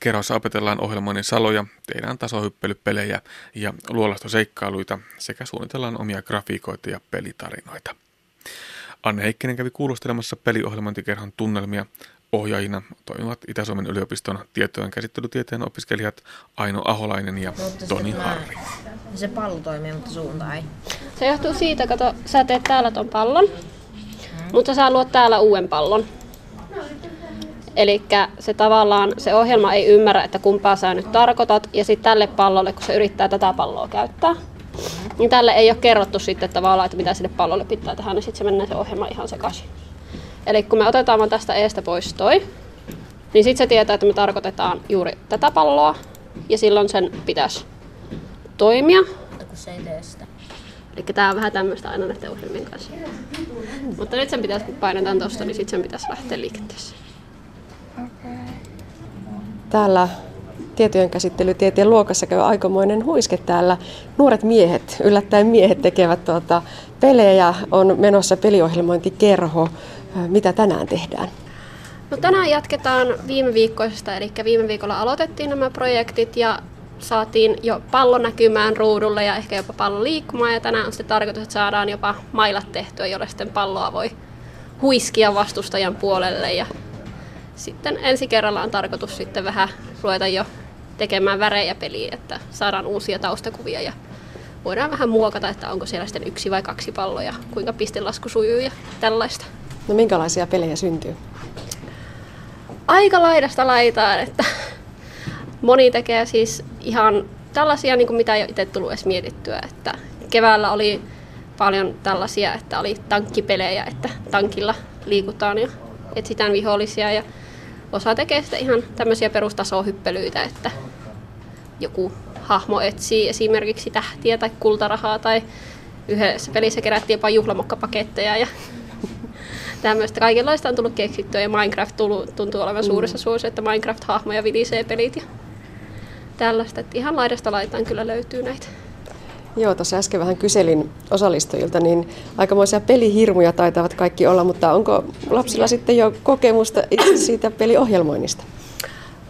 Kerhossa opetellaan ohjelmoinnin saloja, tehdään tasohyppelypelejä ja luolastoseikkailuita sekä suunnitellaan omia grafiikoita ja pelitarinoita. Anne Heikkinen kävi kuulostelemassa peliohjelmointikerhon tunnelmia. Ohjaajina toimivat Itä-Suomen yliopiston tietojen käsittelytieteen opiskelijat Aino Aholainen ja Toni Harri. Se pallo toimii, mutta suunta ei. Se johtuu siitä, kato, sä teet täällä ton pallon, mutta sä luot täällä uuden pallon. Eli se tavallaan, se ohjelma ei ymmärrä, että kumpaa sä nyt tarkoitat, ja sitten tälle pallolle, kun se yrittää tätä palloa käyttää, niin tälle ei ole kerrottu sitten tavallaan, että mitä sille pallolle pitää tehdä, niin sitten se menee se ohjelma ihan sekaisin. Eli kun me otetaan vaan tästä eestä pois toi, niin sitten se tietää, että me tarkoitetaan juuri tätä palloa, ja silloin sen pitäisi toimia. Mutta kun se ei tee sitä. Eli tämä on vähän tämmöistä aina näiden ohjelmien kanssa. Mutta nyt sen pitäisi, kun painetaan tuosta, niin sitten sen pitäisi lähteä liikenteeseen. Täällä tietojen käsittelytieteen luokassa käy aikamoinen huiske täällä. Nuoret miehet, yllättäen miehet tekevät tuota pelejä, on menossa peliohjelmointikerho. Mitä tänään tehdään? No tänään jatketaan viime viikkoisesta, eli viime viikolla aloitettiin nämä projektit ja saatiin jo pallo näkymään ruudulle ja ehkä jopa pallo liikkumaan ja tänään on sitten tarkoitus, että saadaan jopa mailat tehtyä, jolle sitten palloa voi huiskia vastustajan puolelle ja sitten ensi kerralla on tarkoitus sitten vähän ruveta jo tekemään värejä peliä, että saadaan uusia taustakuvia ja voidaan vähän muokata, että onko siellä sitten yksi vai kaksi palloja, kuinka pistelasku sujuu ja tällaista. No minkälaisia pelejä syntyy? Aika laidasta laitaan, että moni tekee siis ihan tällaisia, niin kuin mitä ei ole itse tullut edes mietittyä. Että keväällä oli paljon tällaisia, että oli tankkipelejä, että tankilla liikutaan ja etsitään vihollisia ja osa tekee sitten ihan tämmöisiä perustasohyppelyitä, että joku hahmo etsii esimerkiksi tähtiä tai kultarahaa tai yhdessä pelissä kerättiin jopa juhlamokkapaketteja ja tämmöistä. Kaikenlaista on tullut keksittyä ja Minecraft tuntuu olevan mm. suuressa suosiossa, että Minecraft-hahmoja vilisee pelit ja tällaista. Että ihan laidasta laitaan kyllä löytyy näitä. Joo, tuossa äsken vähän kyselin osallistujilta, niin aikamoisia pelihirmuja taitavat kaikki olla, mutta onko lapsilla sitten jo kokemusta siitä peliohjelmoinnista?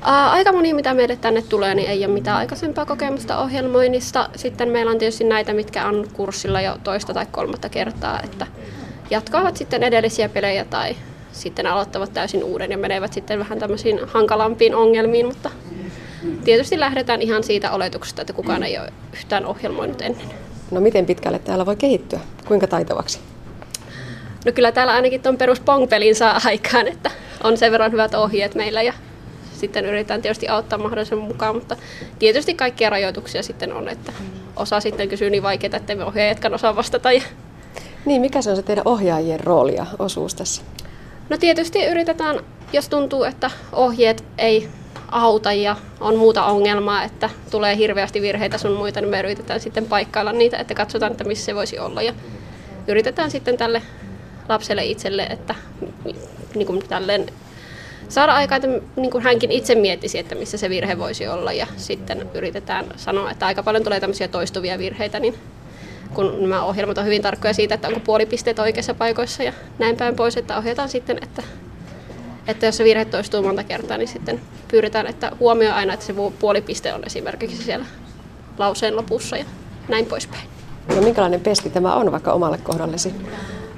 Aika moni, mitä meille tänne tulee, niin ei ole mitään aikaisempaa kokemusta ohjelmoinnista. Sitten meillä on tietysti näitä, mitkä on kurssilla jo toista tai kolmatta kertaa, että jatkavat sitten edellisiä pelejä tai sitten aloittavat täysin uuden ja menevät sitten vähän tämmöisiin hankalampiin ongelmiin, mutta tietysti lähdetään ihan siitä oletuksesta, että kukaan ei ole yhtään ohjelmoinut ennen. No miten pitkälle täällä voi kehittyä? Kuinka taitavaksi? No kyllä täällä ainakin tuon perus pong-pelin saa aikaan, että on sen verran hyvät ohjeet meillä ja sitten yritetään tietysti auttaa mahdollisimman mukaan, mutta tietysti kaikkia rajoituksia sitten on, että osa sitten kysyy niin vaikeita, että me ohjaajatkaan osaa vastata. Ja... Niin, mikä se on se teidän ohjaajien rooli ja osuus tässä? No tietysti yritetään, jos tuntuu, että ohjeet ei auta ja on muuta ongelmaa, että tulee hirveästi virheitä sun muita, niin me yritetään sitten paikkailla niitä, että katsotaan, että missä se voisi olla. Ja yritetään sitten tälle lapselle itselle, että niin kuin tälleen saada aikaa, että niin kuin hänkin itse miettisi, että missä se virhe voisi olla. Ja sitten yritetään sanoa, että aika paljon tulee tämmöisiä toistuvia virheitä, niin kun nämä ohjelmat on hyvin tarkkoja siitä, että onko puolipisteet oikeissa paikoissa ja näin päin pois, että ohjataan sitten, että että jos se virhe toistuu monta kertaa, niin sitten pyydetään, että huomioi aina, että se puolipiste on esimerkiksi siellä lauseen lopussa ja näin poispäin. No minkälainen pesti tämä on vaikka omalle kohdallesi?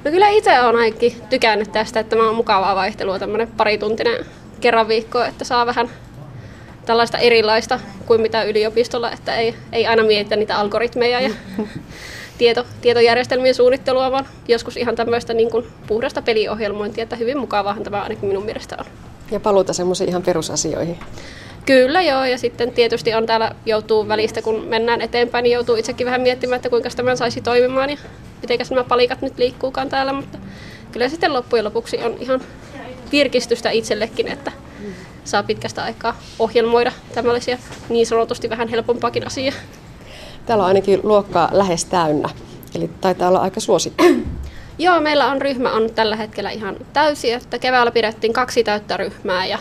No kyllä itse olen ainakin tykännyt tästä, että tämä on mukavaa vaihtelua, tämmöinen parituntinen kerran viikkoa, että saa vähän tällaista erilaista kuin mitä yliopistolla, että ei, ei aina mietitä niitä algoritmeja ja tieto, tietojärjestelmien suunnittelua, vaan joskus ihan tämmöistä niin kuin puhdasta peliohjelmointia, että hyvin mukavaahan tämä ainakin minun mielestä on. Ja paluuta semmoisiin ihan perusasioihin. Kyllä joo, ja sitten tietysti on täällä joutuu välistä, kun mennään eteenpäin, niin joutuu itsekin vähän miettimään, että kuinka tämä saisi toimimaan ja miten nämä palikat nyt liikkuukaan täällä, mutta kyllä sitten loppujen lopuksi on ihan virkistystä itsellekin, että saa pitkästä aikaa ohjelmoida tämmöisiä niin sanotusti vähän helpompaakin asiaa. Täällä on ainakin luokkaa lähes täynnä, eli taitaa olla aika suosittu. Joo, meillä on ryhmä on tällä hetkellä ihan täysi, että keväällä pidettiin kaksi täyttä ryhmää ja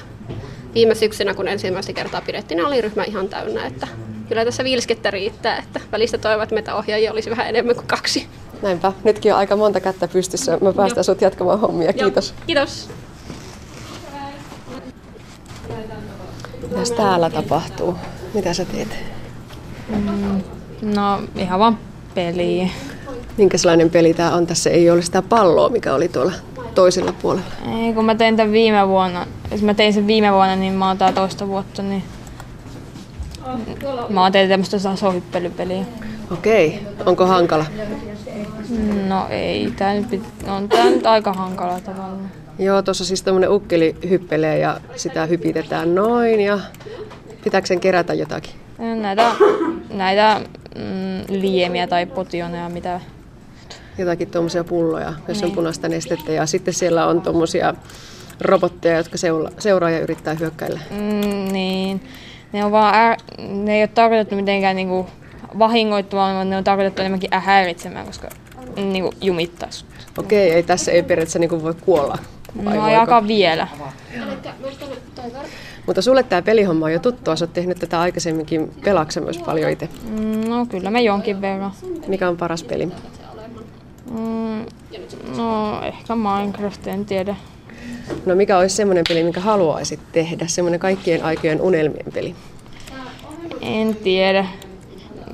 viime syksynä, kun ensimmäistä kertaa pidettiin, niin oli ryhmä ihan täynnä, että kyllä tässä vilskettä riittää, että välistä toivovat, että meitä ohjaajia olisi vähän enemmän kuin kaksi. Näinpä, nytkin on aika monta kättä pystyssä. Mä päästään sut jatkamaan hommia. Kiitos. Joo, kiitos. Mitäs täällä tapahtuu? Mitä sä teet? No ihan vaan peliä. Minkälainen peli tämä on? Tässä ei ole sitä palloa, mikä oli tuolla toisella puolella. Ei, kun mä tein tämän viime vuonna, jos mä tein sen viime vuonna, niin mä oon tää toista vuotta, niin mä oon tehnyt tämmöistä tasohyppelypeliä. Okei, onko hankala? No ei, tää nyt, pit- on tää nyt aika hankala tavallaan. Joo, tuossa siis tämmöinen ukkeli hyppelee ja sitä hypitetään noin ja pitääkö sen kerätä jotakin? Näitä, näitä mm, liemiä tai potioneja, mitä Jotakin tuommoisia pulloja, jos on punaista nestettä ja sitten siellä on tuommoisia robotteja, jotka seula- seuraa ja yrittää hyökkäillä. Mm, niin. Ne, on vaan ää, ne ei ole tarkoitettu mitenkään niinku vahingoittamaan, vaan ne on tarkoitettu enemmänkin häiritsemään, koska niinku jumittaisi. Okei, ei tässä ei periaatteessa niin voi kuolla. vai No voiko? aika vielä. Mutta sulle tämä pelihomma on jo tuttua, sä oot tehnyt tätä aikaisemminkin, pelaksa myös paljon itse. Mm, No kyllä mä jonkin verran. Mikä on paras peli? Mm, no ehkä Minecraft, en tiedä. No mikä olisi semmoinen peli, minkä haluaisit tehdä? Semmoinen kaikkien aikojen unelmien peli. En tiedä.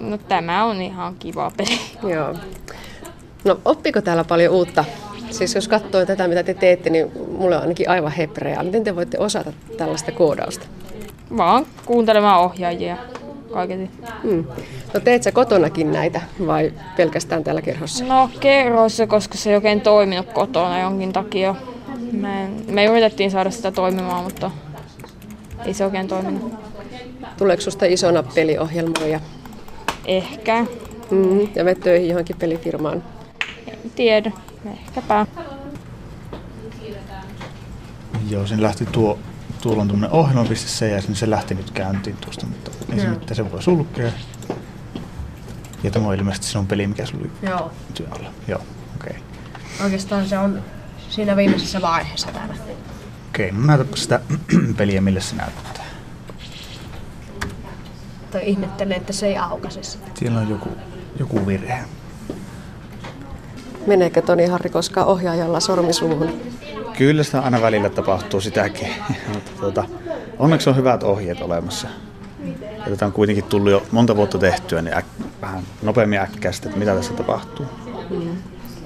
No tämä on ihan kiva peli. Joo. No oppiko täällä paljon uutta? Siis jos katsoo tätä, mitä te teette, niin mulle on ainakin aivan hebreaa. Miten te voitte osata tällaista koodausta? Vaan kuuntelemaan ohjaajia kaiketi. Hmm. No teet sä kotonakin näitä vai pelkästään täällä kerhossa? No kerroissa, koska se ei oikein toiminut kotona jonkin takia. Me, me yritettiin saada sitä toimimaan, mutta ei se oikein toiminut. Tuleeko susta isona peliohjelmoja? Ehkä. Mm, ja menet töihin johonkin pelifirmaan. En tiedä. Ehkäpä. Joo, sen lähti tuo, tuolla on tuommoinen ohjelma.se ja se lähti nyt käyntiin tuosta, mutta ei se mitään, se voi sulkea. Ja tämä on ilmeisesti sinun peli, mikä sulla oli Joo. työn alla. Joo, okei. Okay. Oikeastaan se on siinä viimeisessä vaiheessa täällä. Okei, no näytäpä sitä peliä, millä se näyttää. Tai ihmettelen, että se ei aukaise sitä. Siellä on joku, joku virhe. Meneekö Toni Harri koskaan ohjaajalla sormi suuhun? Kyllä sitä aina välillä tapahtuu sitäkin, mutta tuota, onneksi on hyvät ohjeet olemassa. Ja tätä on kuitenkin tullut jo monta vuotta tehtyä, niin äk, vähän nopeammin äkkää sitten, että mitä tässä tapahtuu.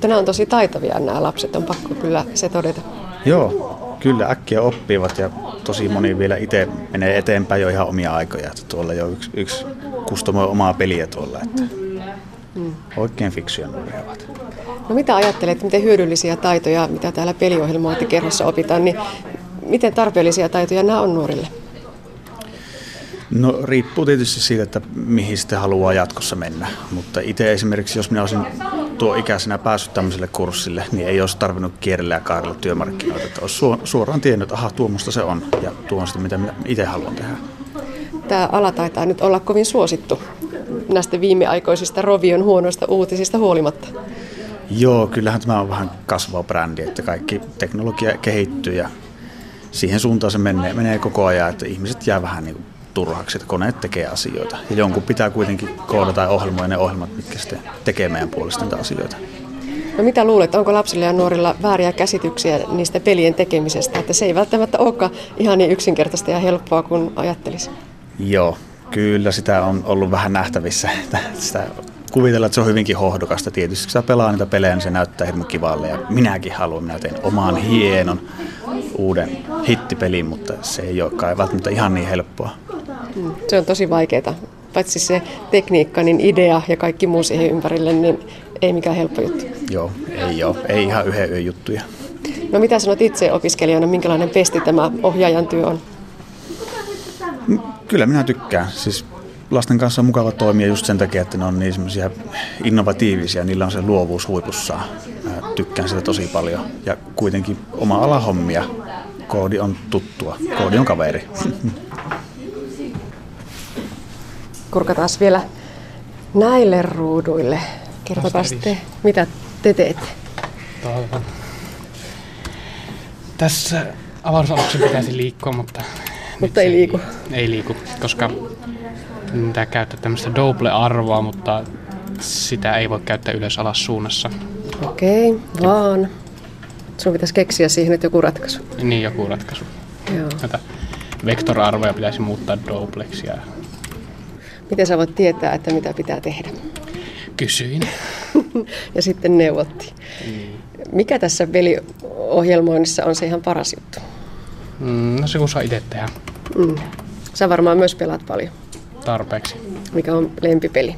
Tänään on tosi taitavia nämä lapset, on pakko kyllä se todeta. Joo, kyllä äkkiä oppivat ja tosi moni vielä itse menee eteenpäin jo ihan omia aikoja. Että tuolla jo yksi, yksi kustomoi omaa peliä tuolla, että oikein fiksuja nuoria ovat. No mitä ajattelet, miten hyödyllisiä taitoja, mitä täällä peliohjelmointikerhossa opitaan, niin miten tarpeellisia taitoja nämä on nuorille? No riippuu tietysti siitä, että mihin sitten haluaa jatkossa mennä. Mutta itse esimerkiksi, jos minä olisin tuo ikäisenä päässyt tämmöiselle kurssille, niin ei olisi tarvinnut kierrellä ja kaarella työmarkkinoita. Että olisi suo- suoraan tiennyt, että aha, tuommoista se on. Ja tuo on sitten, mitä minä itse haluan tehdä. Tämä ala taitaa nyt olla kovin suosittu näistä viimeaikoisista Rovion huonoista uutisista huolimatta. Joo, kyllähän tämä on vähän kasvava brändi, että kaikki teknologia kehittyy ja siihen suuntaan se menee, menee koko ajan, että ihmiset jää vähän niin turhaksi, että koneet tekee asioita. Ja jonkun pitää kuitenkin koodata ja ohjelmoida ne ohjelmat, mitkä sitten tekee meidän puolesta niitä asioita. No mitä luulet, onko lapsilla ja nuorilla vääriä käsityksiä niistä pelien tekemisestä, että se ei välttämättä olekaan ihan niin yksinkertaista ja helppoa kuin ajattelisi? Joo, kyllä sitä on ollut vähän nähtävissä. että Sitä kuvitella, että se on hyvinkin hohdokasta. Tietysti kun sä pelaa niitä pelejä, niin se näyttää hirmu kivalle. Ja minäkin haluan, minä teen oman hienon uuden hittipelin, mutta se ei ole kai välttämättä ihan niin helppoa. Se on tosi vaikeaa. Paitsi se tekniikka, niin idea ja kaikki muu siihen ympärille, niin ei mikään helppo juttu. Joo, ei ole. Ei ihan yhden yön juttuja. No mitä sanot itse opiskelijana, minkälainen pesti tämä ohjaajan työ on? Kyllä minä tykkään. Siis lasten kanssa on mukava toimia just sen takia, että ne on niin semmoisia innovatiivisia, niillä on se luovuus huipussaan. Mä tykkään sitä tosi paljon. Ja kuitenkin oma alahommia. Koodi on tuttua. Koodi on kaveri. Kurkataan vielä näille ruuduille. Kertokaa sitten, mitä te teette. Tuota. Tässä avaruusaluksen pitäisi liikkua, mutta... Mutta ei liiku. Ei liiku, koska pitää käyttää tämmöistä double-arvoa, mutta sitä ei voi käyttää ylös alas suunnassa. Okei, vaan. Sun pitäisi keksiä siihen nyt joku ratkaisu. Niin joku ratkaisu. Joo. Jota vektorarvoja pitäisi muuttaa doublexia. Miten sä voit tietää, että mitä pitää tehdä? Kysyin. ja sitten neuvottiin. Mm. Mikä tässä peliohjelmoinnissa on se ihan paras juttu? Mm, no se kun saa itse tehdä. Mm. Sä varmaan myös pelaat paljon. Tarpeeksi. Mikä on lempipeli?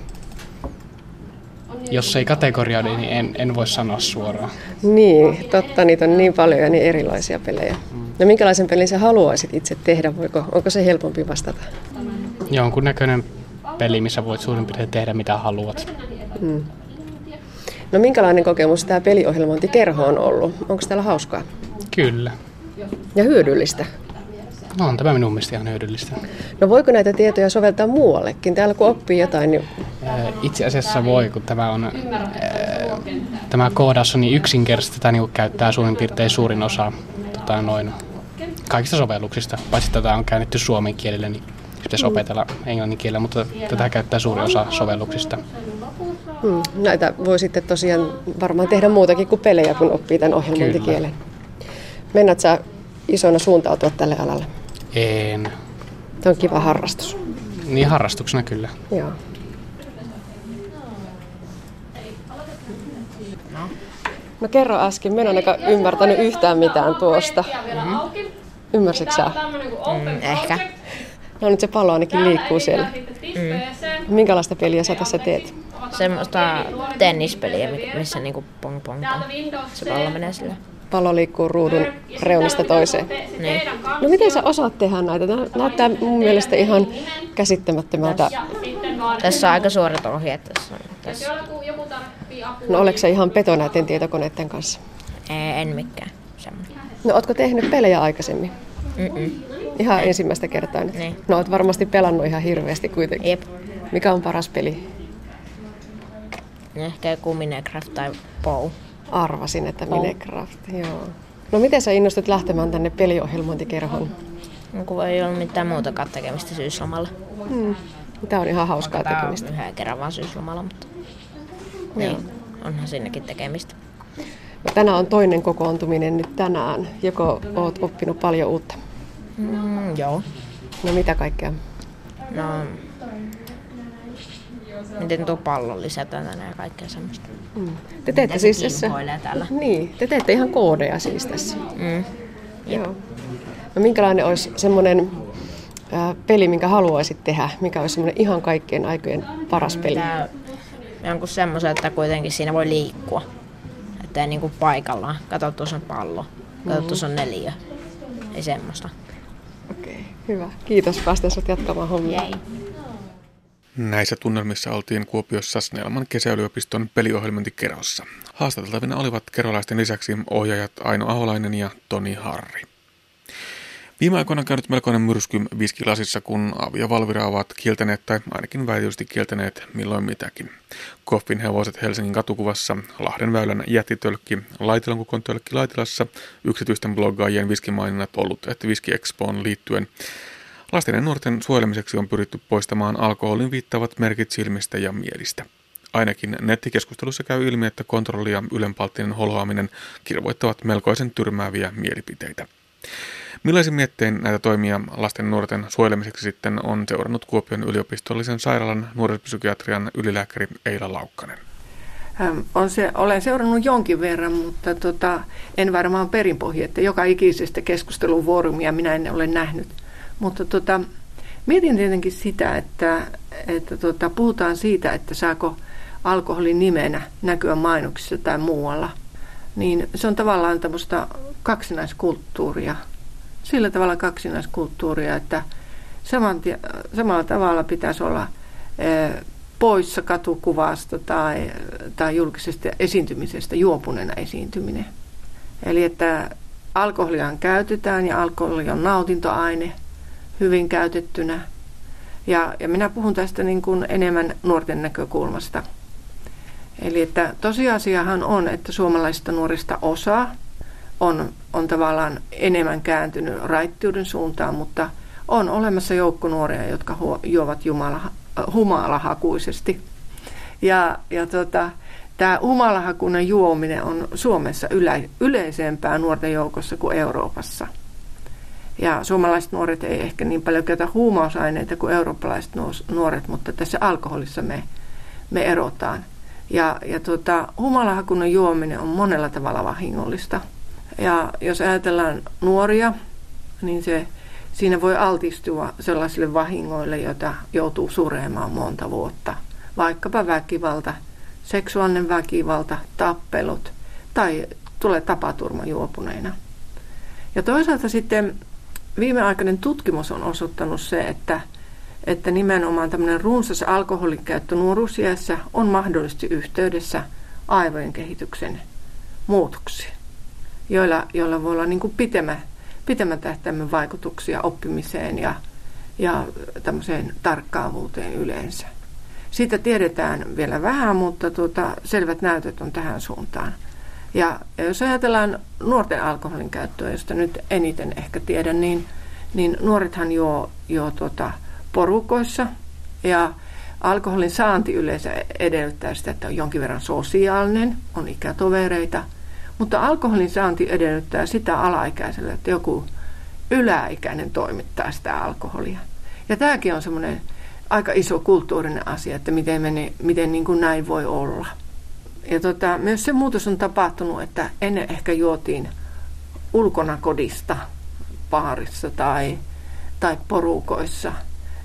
Jos ei kategoriaa, niin en, en voi sanoa suoraan. Niin, totta, niitä on niin paljon ja niin erilaisia pelejä. Mm. No minkälaisen pelin sä haluaisit itse tehdä? Voiko, onko se helpompi vastata? Jonkun näköinen peli, missä voit suurin piirtein tehdä mitä haluat. Mm. No minkälainen kokemus tämä peliohjelmointikerho on ollut? Onko täällä hauskaa? Kyllä. Ja hyödyllistä? No on tämä minun mielestä ihan hyödyllistä. No voiko näitä tietoja soveltaa muuallekin? Täällä kun oppii jotain, niin... Itse asiassa voi, kun tämä on... Tämä koodaus on niin yksinkertaista, että niin käyttää suurin piirtein suurin osa tota, noin, kaikista sovelluksista. Paitsi tätä on käännetty suomen kielelle, niin pitäisi opetella englannin kielellä, mutta tätä käyttää suuri osa sovelluksista. Hmm. Näitä voi sitten tosiaan varmaan tehdä muutakin kuin pelejä, kun oppii tämän ohjelmointikielen. Mennät sä isona suuntautua tälle alalle? En. Tämä on kiva harrastus. Niin harrastuksena kyllä. Joo. No kerro äsken, minä en aika ymmärtänyt yhtään mitään tuosta. Mm-hmm. Ymmärsitkö sä? Mm, ehkä. No nyt se pallo ainakin liikkuu siellä. Mm. Minkälaista peliä sä tässä teet? Semmoista tennispeliä, missä niinku pong pong pong. Se pallo menee sille. Pallo liikkuu ruudun reunasta toiseen. Niin. No miten sä osaat tehdä näitä? Tämä näyttää mun mielestä ihan käsittämättömältä. Tässä on aika suorat ohjeet. Tässä, tässä. No oletko sä ihan peto näiden tietokoneiden kanssa? En mikään. Semmoinen. No ootko tehnyt pelejä aikaisemmin? Mm-mm. Ihan Ei. ensimmäistä kertaa nyt? Niin. No oot varmasti pelannut ihan hirveästi kuitenkin. Jep. Mikä on paras peli? Ehkä joku Minecraft tai Bow. Arvasin, että Minecraft, joo. No miten sä innostut lähtemään tänne peliohjelmointikerhoon? No, kun ei ole mitään muutakaan tekemistä syyslomalla. Hmm. Tämä on ihan hauskaa Tämä tekemistä. on yhden kerran vaan syyslomalla, mutta niin, onhan siinäkin tekemistä. No, tänään on toinen kokoontuminen nyt tänään. Joko oot oppinut paljon uutta? Mm, joo. No mitä kaikkea? No, miten tuo pallon lisätään tänne ja kaikkea semmoista. Mm. Te teette siis tässä... täällä. Niin, te teette ihan koodeja siis tässä. Mm. Joo. No minkälainen olisi semmoinen äh, peli, minkä haluaisit tehdä? Mikä olisi semmoinen ihan kaikkien aikojen paras peli? Tää, jonkun semmoisen, että kuitenkin siinä voi liikkua. Että ei niinku paikallaan. Kato, tuossa on pallo. Kato, Mhm. tuossa on neljä. Ei semmoista. Okei, okay, hyvä. Kiitos päästä sut jatkamaan hommia. Jei. Näissä tunnelmissa oltiin Kuopiossa Snellman kesäyliopiston peliohjelmointikerhossa. Haastateltavina olivat kerolaisten lisäksi ohjaajat Aino Aholainen ja Toni Harri. Viime aikoina käynyt melkoinen myrsky viskilasissa, kun Avi ja Valvira ovat kieltäneet tai ainakin väityisesti kieltäneet milloin mitäkin. Koffin hevoset Helsingin katukuvassa, Lahden väylän jättitölkki, Laitilan kukon tölkki Laitilassa, yksityisten bloggaajien viskimaininnat ollut, että Viski Expoon liittyen. Lasten ja nuorten suojelemiseksi on pyritty poistamaan alkoholin viittaavat merkit silmistä ja mielistä. Ainakin nettikeskustelussa käy ilmi, että kontrolli ja ylenpalttinen holhoaminen kirvoittavat melkoisen tyrmääviä mielipiteitä. Millaisin miettein näitä toimia lasten ja nuorten suojelemiseksi sitten on seurannut Kuopion yliopistollisen sairaalan nuorispsykiatrian ylilääkäri Eila Laukkanen? Ähm, On se, olen seurannut jonkin verran, mutta tota, en varmaan perinpohja, että joka ikisestä keskustelun foorumia minä en ole nähnyt. Mutta tota, mietin tietenkin sitä, että, että tota, puhutaan siitä, että saako alkoholin nimenä näkyä mainoksissa tai muualla. Niin se on tavallaan tämmöistä kaksinaiskulttuuria. Sillä tavalla kaksinaiskulttuuria, että saman, samalla tavalla pitäisi olla eh, poissa katukuvasta tai, tai julkisesta esiintymisestä juopuneena esiintyminen. Eli että alkoholiaan käytetään ja alkoholi on nautintoaine hyvin käytettynä. Ja, ja minä puhun tästä niin kuin enemmän nuorten näkökulmasta. Eli että tosiasiahan on, että suomalaisista nuorista osa on, on tavallaan enemmän kääntynyt raittiuden suuntaan, mutta on olemassa joukko nuoria, jotka huo, juovat jumala, humalahakuisesti. Ja, ja tota, tämä humalahakuinen juominen on Suomessa yle, yleisempää nuorten joukossa kuin Euroopassa. Ja suomalaiset nuoret ei ehkä niin paljon käytä huumausaineita kuin eurooppalaiset nuoret, mutta tässä alkoholissa me, me erotaan. Ja, ja tuota, humalahakunnan juominen on monella tavalla vahingollista. Ja jos ajatellaan nuoria, niin se, siinä voi altistua sellaisille vahingoille, joita joutuu suremaan monta vuotta. Vaikkapa väkivalta, seksuaalinen väkivalta, tappelut tai tulee tapaturma juopuneina. Ja toisaalta sitten viimeaikainen tutkimus on osoittanut se, että, että nimenomaan tämmöinen runsas alkoholin käyttö nuoruusiässä on mahdollisesti yhteydessä aivojen kehityksen muutoksiin, joilla, joilla voi olla niin kuin pitemmä, pitemmän tähtäimen vaikutuksia oppimiseen ja, ja tämmöiseen tarkkaavuuteen yleensä. Siitä tiedetään vielä vähän, mutta tuota, selvät näytöt on tähän suuntaan. Ja jos ajatellaan nuorten alkoholin käyttöä, josta nyt eniten ehkä tiedän, niin, niin nuorethan juo, juo tuota porukoissa ja alkoholin saanti yleensä edellyttää sitä, että on jonkin verran sosiaalinen, on ikätovereita, mutta alkoholin saanti edellyttää sitä alaikäiselle, että joku yläikäinen toimittaa sitä alkoholia. Ja tämäkin on semmoinen aika iso kulttuurinen asia, että miten, meni, miten niin kuin näin voi olla. Ja tota, myös se muutos on tapahtunut, että ennen ehkä juotiin ulkona kodista baarissa tai, tai porukoissa.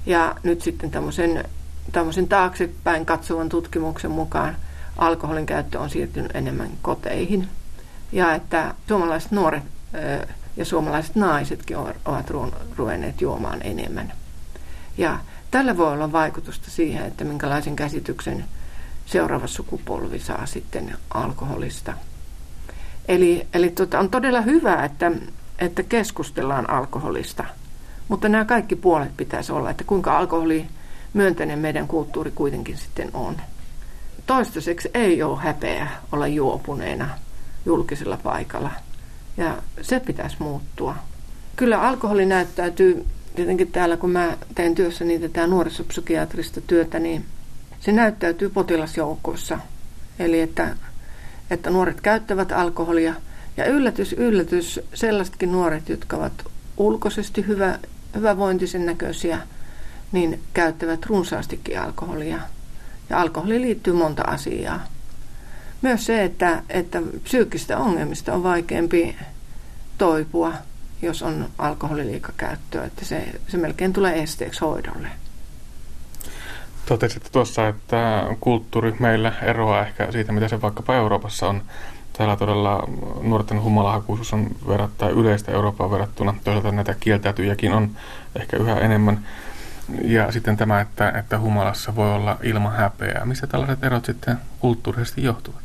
Ja nyt sitten tämmöisen, tämmöisen taaksepäin katsovan tutkimuksen mukaan alkoholin käyttö on siirtynyt enemmän koteihin. Ja että suomalaiset nuoret ja suomalaiset naisetkin ovat ruvenneet juomaan enemmän. Ja tällä voi olla vaikutusta siihen, että minkälaisen käsityksen seuraava sukupolvi saa sitten alkoholista. Eli, eli tota, on todella hyvä, että, että keskustellaan alkoholista, mutta nämä kaikki puolet pitäisi olla, että kuinka alkoholi myönteinen meidän kulttuuri kuitenkin sitten on. Toistaiseksi ei ole häpeä olla juopuneena julkisella paikalla, ja se pitäisi muuttua. Kyllä alkoholi näyttäytyy, tietenkin täällä kun mä teen työssä niitä tämä nuorisopsykiatrista työtä, niin se näyttäytyy potilasjoukoissa. Eli että, että nuoret käyttävät alkoholia. Ja yllätys, yllätys, sellaisetkin nuoret, jotka ovat ulkoisesti hyvä, hyvävointisen näköisiä, niin käyttävät runsaastikin alkoholia. Ja alkoholi liittyy monta asiaa. Myös se, että, että psyykkistä ongelmista on vaikeampi toipua, jos on alkoholiliikakäyttöä, että se, se melkein tulee esteeksi hoidolle. Totesit tuossa, että kulttuuri meillä eroaa ehkä siitä, mitä se vaikkapa Euroopassa on. Täällä todella nuorten humalahakuisuus on verrattain yleistä Euroopan verrattuna. Toisaalta näitä kieltäytyjäkin on ehkä yhä enemmän. Ja sitten tämä, että, että humalassa voi olla ilman häpeää. Mistä tällaiset erot sitten kulttuurisesti johtuvat?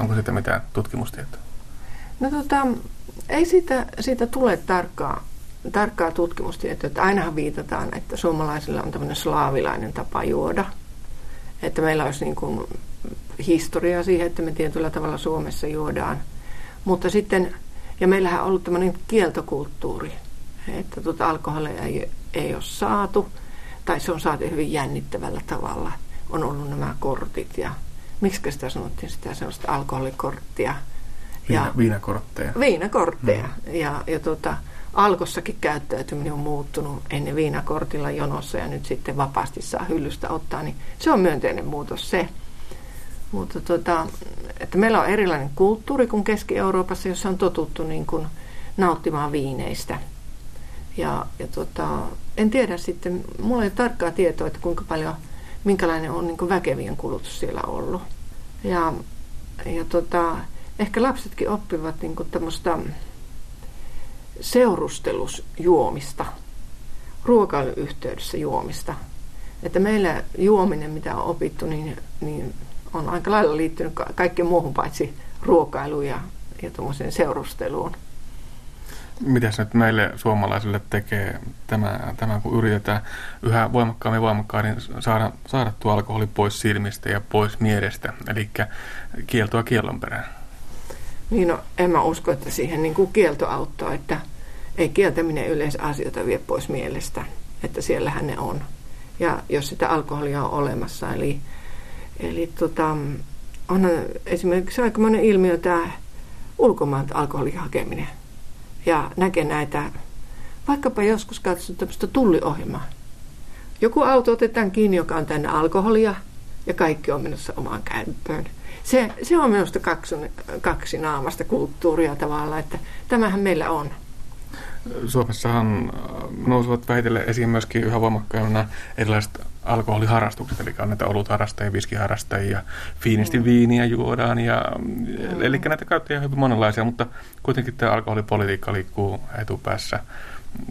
Onko siitä mitään tutkimustietoa? No tota, ei siitä, siitä tule tarkkaa tarkkaa tutkimustietoa, että ainahan viitataan, että suomalaisilla on tämmöinen slaavilainen tapa juoda. Että meillä olisi niin kuin historiaa siihen, että me tietyllä tavalla Suomessa juodaan. Mutta sitten, ja meillähän on ollut tämmöinen kieltokulttuuri, että tuota alkoholia ei, ei ole saatu, tai se on saatu hyvin jännittävällä tavalla. On ollut nämä kortit ja miksi sitä sanottiin sitä sellaista alkoholikorttia. Viina, ja, viinakortteja. Viinakortteja. Mm. Ja, ja tuota, alkossakin käyttäytyminen on muuttunut ennen viinakortilla jonossa ja nyt sitten vapaasti saa hyllystä ottaa, niin se on myönteinen muutos se. Mutta tota, että meillä on erilainen kulttuuri kuin Keski-Euroopassa, jossa on totuttu niin kuin nauttimaan viineistä. Ja, ja tota, en tiedä sitten, mulla ei ole tarkkaa tietoa, että kuinka paljon, minkälainen on niin väkevien kulutus siellä ollut. Ja, ja tota, ehkä lapsetkin oppivat niin tämmöistä seurustelusjuomista, ruokailuyhteydessä juomista. Että meillä juominen, mitä on opittu, niin, niin on aika lailla liittynyt ka- kaikkeen muuhun paitsi ruokailuun ja, ja seurusteluun. Mitäs nyt meille suomalaisille tekee tämä, tämä, kun yritetään yhä voimakkaammin voimakkaammin saada, saada tuo alkoholi pois silmistä ja pois mielestä, eli kieltoa kiellon perään? Niin no, en mä usko, että siihen niin kuin kielto auttaa, että ei kieltäminen yleensä asioita vie pois mielestä, että siellähän ne on. Ja jos sitä alkoholia on olemassa, eli, eli tota, on esimerkiksi aikamoinen ilmiö tämä ulkomaan alkoholin hakeminen. Ja näkee näitä vaikkapa joskus katsottu tämmöistä tulliohjelmaa. Joku auto otetaan kiinni, joka on täynnä alkoholia ja kaikki on menossa omaan käyttöön. Se, se on minusta kaksi, kaksi naamasta kulttuuria tavalla, että tämähän meillä on. Suomessahan nousevat väitelle esiin myöskin yhä voimakkaammin erilaiset alkoholiharrastukset, eli on näitä olutharrastajia, viskiharrastajia, fiinisti mm. viiniä juodaan, ja, mm. eli näitä käyttäjiä on hyvin monenlaisia, mutta kuitenkin tämä alkoholipolitiikka liikkuu etupäässä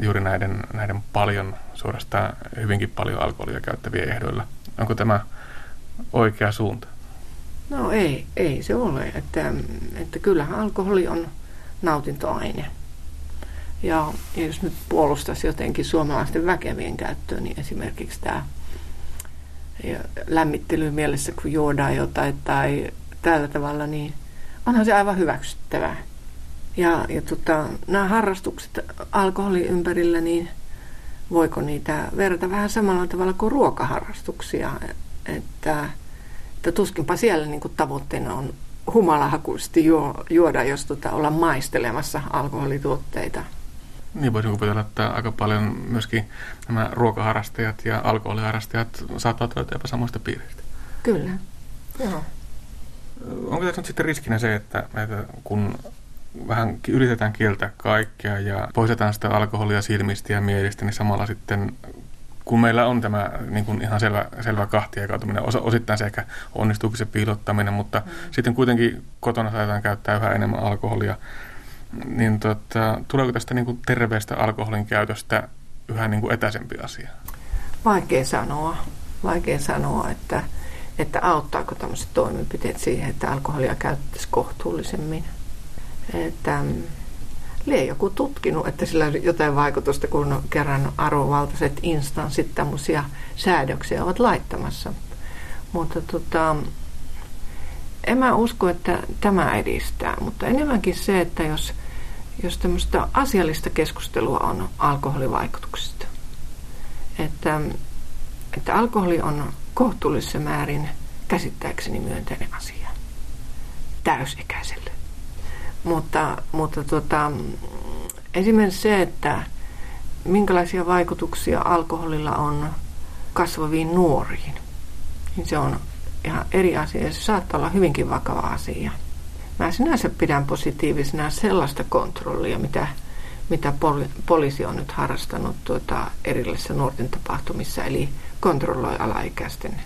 juuri näiden, näiden paljon, suorastaan hyvinkin paljon alkoholia käyttävien ehdoilla. Onko tämä oikea suunta? No ei, ei se ole. Että, että kyllähän alkoholi on nautintoaine. Ja, ja jos nyt puolustaisi jotenkin suomalaisten väkevien käyttöön, niin esimerkiksi tämä lämmittely mielessä, kun juodaan jotain tai tällä tavalla, niin onhan se aivan hyväksyttävää. Ja, ja tota, nämä harrastukset alkoholin ympärillä, niin voiko niitä verrata vähän samalla tavalla kuin ruokaharrastuksia, että, että tuskinpa siellä niin kuin tavoitteena on humalahakuisesti juoda, jos tota, olla maistelemassa alkoholituotteita. Niin voisin kuvitella, että aika paljon myöskin nämä ruokaharrastajat ja alkoholiharrastajat saattavat löytää jopa samoista piiristä. Kyllä, joo. Onko tässä nyt sitten riskinä se, että, että kun vähän yritetään kieltää kaikkea ja poistetaan sitä alkoholia silmistä ja mielistä, niin samalla sitten kun meillä on tämä niin kuin ihan selvä, selvä kahtiakautuminen, osa, osittain se ehkä onnistuukin se piilottaminen, mutta mm. sitten kuitenkin kotona saadaan käyttää yhä enemmän alkoholia, niin tota, tuleeko tästä niin kuin terveestä alkoholin käytöstä yhä niin kuin etäisempi asia? Vaikea sanoa. Vaikea sanoa, että, että auttaako tämmöiset toimenpiteet siihen, että alkoholia käyttäisi kohtuullisemmin. Että, mm, lie joku tutkinut, että sillä on jotain vaikutusta, kun kerran arvovaltaiset instanssit tämmöisiä säädöksiä ovat laittamassa. Mutta tota, en mä usko, että tämä edistää, mutta enemmänkin se, että jos, jos tämmöistä asiallista keskustelua on alkoholivaikutuksista. Että, että alkoholi on kohtuullisessa määrin käsittääkseni myönteinen asia täysikäiselle. Mutta, mutta tota, esimerkiksi se, että minkälaisia vaikutuksia alkoholilla on kasvaviin nuoriin, niin se on ihan eri asia ja se saattaa olla hyvinkin vakava asia. Mä sinänsä pidän positiivisena sellaista kontrollia, mitä, mitä poli, poliisi on nyt harrastanut tuota erilaisissa nuorten tapahtumissa, eli kontrolloi alaikäisten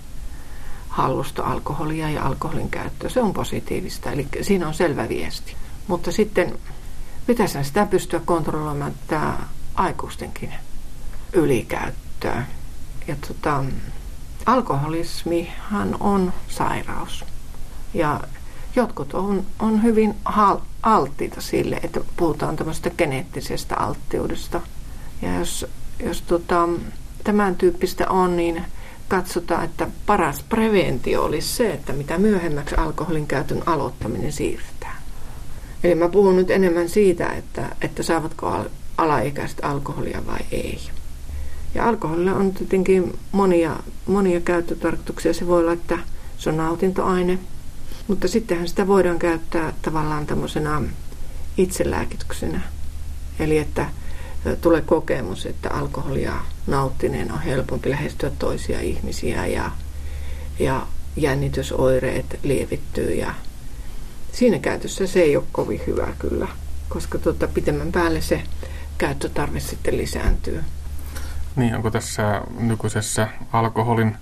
hallusta alkoholia ja alkoholin käyttöä. Se on positiivista, eli siinä on selvä viesti. Mutta sitten pitäisi sitä pystyä kontrolloimaan tämä aikuistenkin ylikäyttöä. Ja tota, alkoholismihan on sairaus. Ja jotkut on, on hyvin alttiita sille, että puhutaan tämmöistä geneettisestä alttiudesta. Ja jos, jos tota, tämän tyyppistä on, niin katsotaan, että paras preventio olisi se, että mitä myöhemmäksi alkoholin käytön aloittaminen siirretään. Eli mä puhun nyt enemmän siitä, että, että saavatko alaikäiset alkoholia vai ei. Ja alkoholilla on tietenkin monia, monia käyttötarkoituksia. Se voi olla, että se on nautintoaine, mutta sittenhän sitä voidaan käyttää tavallaan tämmöisenä itselääkityksenä. Eli että tulee kokemus, että alkoholia nauttineen on helpompi lähestyä toisia ihmisiä ja, ja jännitysoireet lievittyy ja siinä käytössä se ei ole kovin hyvä kyllä, koska tuota, pitemmän päälle se käyttötarve sitten lisääntyy. Niin, onko tässä nykyisessä alkoholin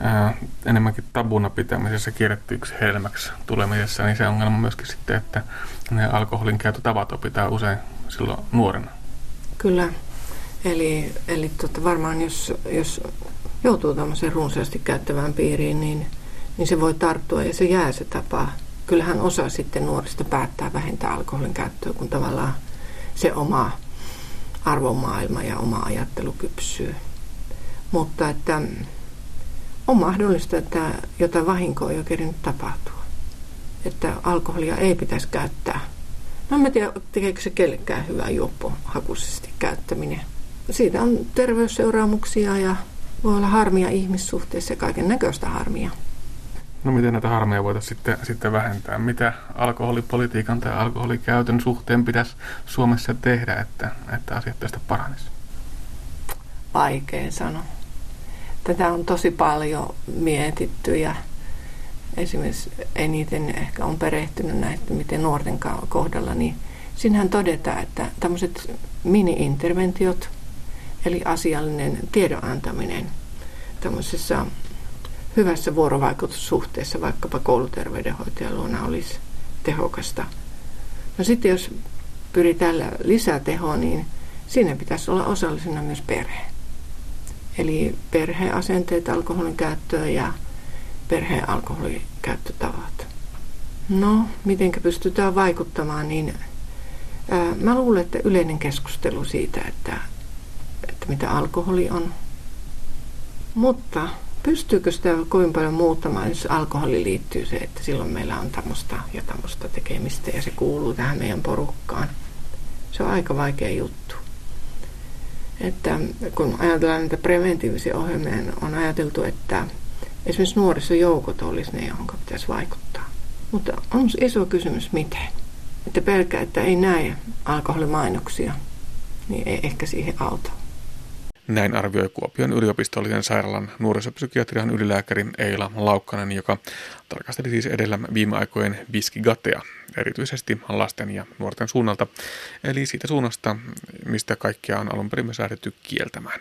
ää, enemmänkin tabuna pitämisessä kierrettyiksi helmäksi tulemisessa, niin se ongelma myöskin sitten, että ne alkoholin käytötavat opitaan usein silloin nuorena. Kyllä. Eli, eli tota varmaan jos, jos joutuu tämmöiseen runsaasti käyttävään piiriin, niin, niin se voi tarttua ja se jää se tapa. Kyllähän osa sitten nuorista päättää vähentää alkoholin käyttöä, kun tavallaan se oma arvomaailma ja oma ajattelu kypsyy. Mutta että on mahdollista, että jotain vahinkoa jo kerinyt tapahtua. Että alkoholia ei pitäisi käyttää. No en tiedä, tekeekö se kellekään hyvää juoppohakuisesti käyttäminen. Siitä on terveysseuraamuksia ja voi olla harmia ihmissuhteissa ja kaiken näköistä harmia. No miten näitä harmeja voitaisiin sitten, sitten vähentää? Mitä alkoholipolitiikan tai alkoholikäytön suhteen pitäisi Suomessa tehdä, että, että asiat tästä paranisi? Vaikea sanoa. Tätä on tosi paljon mietitty ja esimerkiksi eniten ehkä on perehtynyt näitä, miten nuorten kohdalla, niin siinähän todetaan, että tämmöiset mini-interventiot, eli asiallinen tiedon antaminen tämmöisessä hyvässä vuorovaikutussuhteessa, vaikkapa kouluterveydenhoitajan luona olisi tehokasta. No sitten jos pyritään lisätehoon, niin siinä pitäisi olla osallisena myös perhe. Eli perheasenteet alkoholin käyttöön ja perheen alkoholikäyttötavat. No, miten pystytään vaikuttamaan, niin ää, mä luulen, että yleinen keskustelu siitä, että, että mitä alkoholi on. Mutta pystyykö sitä kovin paljon muuttamaan, jos alkoholi liittyy se, että silloin meillä on tämmöistä ja tämmöistä tekemistä ja se kuuluu tähän meidän porukkaan. Se on aika vaikea juttu. Että kun ajatellaan näitä preventiivisia ohjelmia, niin on ajateltu, että esimerkiksi nuorisojoukot olisi ne, johon pitäisi vaikuttaa. Mutta on iso kysymys, miten. Että pelkää, että ei näe alkoholimainoksia, niin ei ehkä siihen auta. Näin arvioi Kuopion yliopistollisen sairaalan nuorisopsykiatrian ylilääkäri Eila Laukkanen, joka tarkasteli siis edellä viime aikojen viskigatea, erityisesti lasten ja nuorten suunnalta, eli siitä suunnasta, mistä kaikkea on alun perin säädetty kieltämään.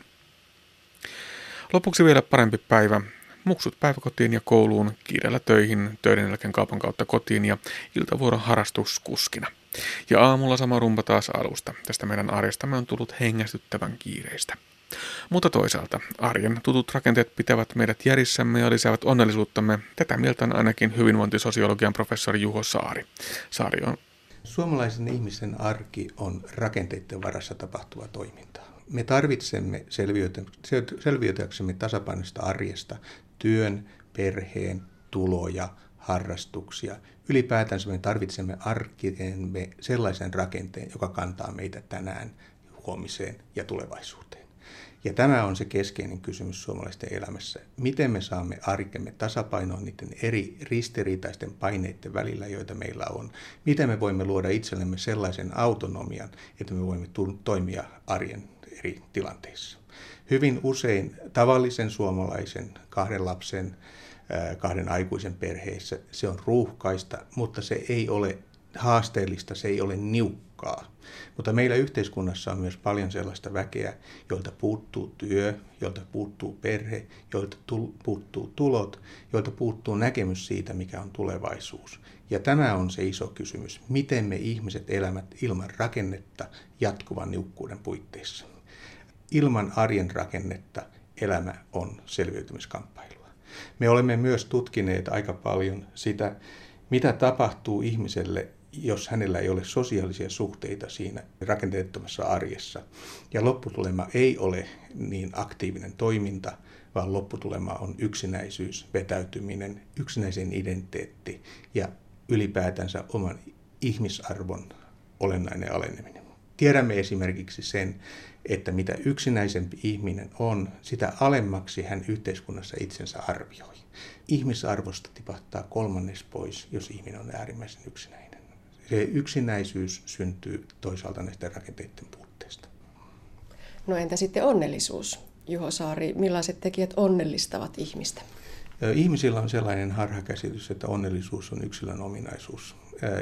Lopuksi vielä parempi päivä. Muksut päiväkotiin ja kouluun, kiireellä töihin, töiden jälkeen kaupan kautta kotiin ja iltavuoron harrastuskuskina. Ja aamulla sama rumpa taas alusta. Tästä meidän arjestamme on tullut hengästyttävän kiireistä. Mutta toisaalta arjen tutut rakenteet pitävät meidät järjissämme ja lisäävät onnellisuuttamme. Tätä mieltä on ainakin hyvinvointisosiologian professori Juho Saari. Saari on Suomalaisen ihmisen arki on rakenteiden varassa tapahtuva toiminta. Me tarvitsemme selviytyäksemme tasapainoista arjesta työn, perheen, tuloja, harrastuksia. Ylipäätänsä me tarvitsemme arkiteemme sellaisen rakenteen, joka kantaa meitä tänään, huomiseen ja tulevaisuuteen. Ja tämä on se keskeinen kysymys suomalaisten elämässä. Miten me saamme arkemme tasapainoon niiden eri ristiriitaisten paineiden välillä, joita meillä on? Miten me voimme luoda itsellemme sellaisen autonomian, että me voimme toimia arjen eri tilanteissa? Hyvin usein tavallisen suomalaisen kahden lapsen, kahden aikuisen perheissä se on ruuhkaista, mutta se ei ole haasteellista, se ei ole niukkaa. Mutta meillä yhteiskunnassa on myös paljon sellaista väkeä, joilta puuttuu työ, joilta puuttuu perhe, joilta puuttuu tulot, joilta puuttuu näkemys siitä, mikä on tulevaisuus. Ja tämä on se iso kysymys. Miten me ihmiset elämät ilman rakennetta jatkuvan niukkuuden puitteissa? Ilman arjen rakennetta elämä on selviytymiskamppailua. Me olemme myös tutkineet aika paljon sitä, mitä tapahtuu ihmiselle, jos hänellä ei ole sosiaalisia suhteita siinä rakenteettomassa arjessa. Ja lopputulema ei ole niin aktiivinen toiminta, vaan lopputulema on yksinäisyys, vetäytyminen, yksinäisen identiteetti ja ylipäätänsä oman ihmisarvon olennainen aleneminen. Tiedämme esimerkiksi sen, että mitä yksinäisempi ihminen on, sitä alemmaksi hän yhteiskunnassa itsensä arvioi. Ihmisarvosta tipahtaa kolmannes pois, jos ihminen on äärimmäisen yksinäinen. Se yksinäisyys syntyy toisaalta näistä rakenteiden puutteista. No entä sitten onnellisuus? Juho Saari, millaiset tekijät onnellistavat ihmistä? Ihmisillä on sellainen harhakäsitys, että onnellisuus on yksilön ominaisuus.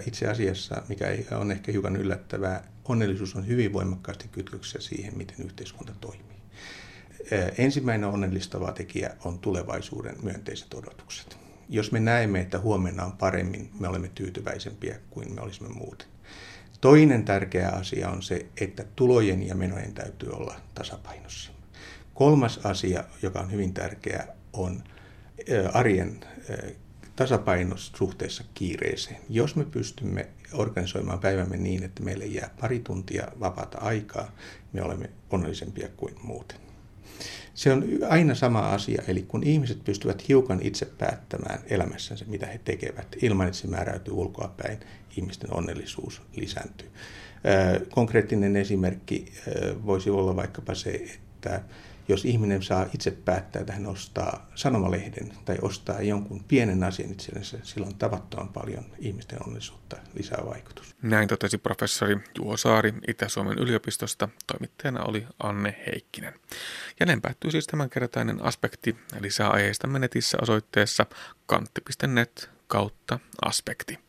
Itse asiassa, mikä on ehkä hiukan yllättävää, onnellisuus on hyvin voimakkaasti kytköksessä siihen, miten yhteiskunta toimii. Ensimmäinen onnellistava tekijä on tulevaisuuden myönteiset odotukset. Jos me näemme, että huomenna on paremmin, me olemme tyytyväisempiä kuin me olisimme muuten. Toinen tärkeä asia on se, että tulojen ja menojen täytyy olla tasapainossa. Kolmas asia, joka on hyvin tärkeä, on arjen tasapainos suhteessa kiireeseen. Jos me pystymme organisoimaan päivämme niin, että meille jää pari tuntia vapaata aikaa, me olemme onnellisempia kuin muuten. Se on aina sama asia, eli kun ihmiset pystyvät hiukan itse päättämään elämässänsä, mitä he tekevät, ilman että se määräytyy ulkoapäin, ihmisten onnellisuus lisääntyy. Konkreettinen esimerkki voisi olla vaikkapa se, että jos ihminen saa itse päättää, että hän ostaa sanomalehden tai ostaa jonkun pienen asian itsellensä, sillä on tavattoman paljon ihmisten onnellisuutta lisää vaikutus. Näin totesi professori Juho Saari Itä-Suomen yliopistosta. Toimittajana oli Anne Heikkinen. Ja näin päättyy siis tämänkertainen aspekti. Lisää aiheista netissä osoitteessa kantti.net kautta aspekti.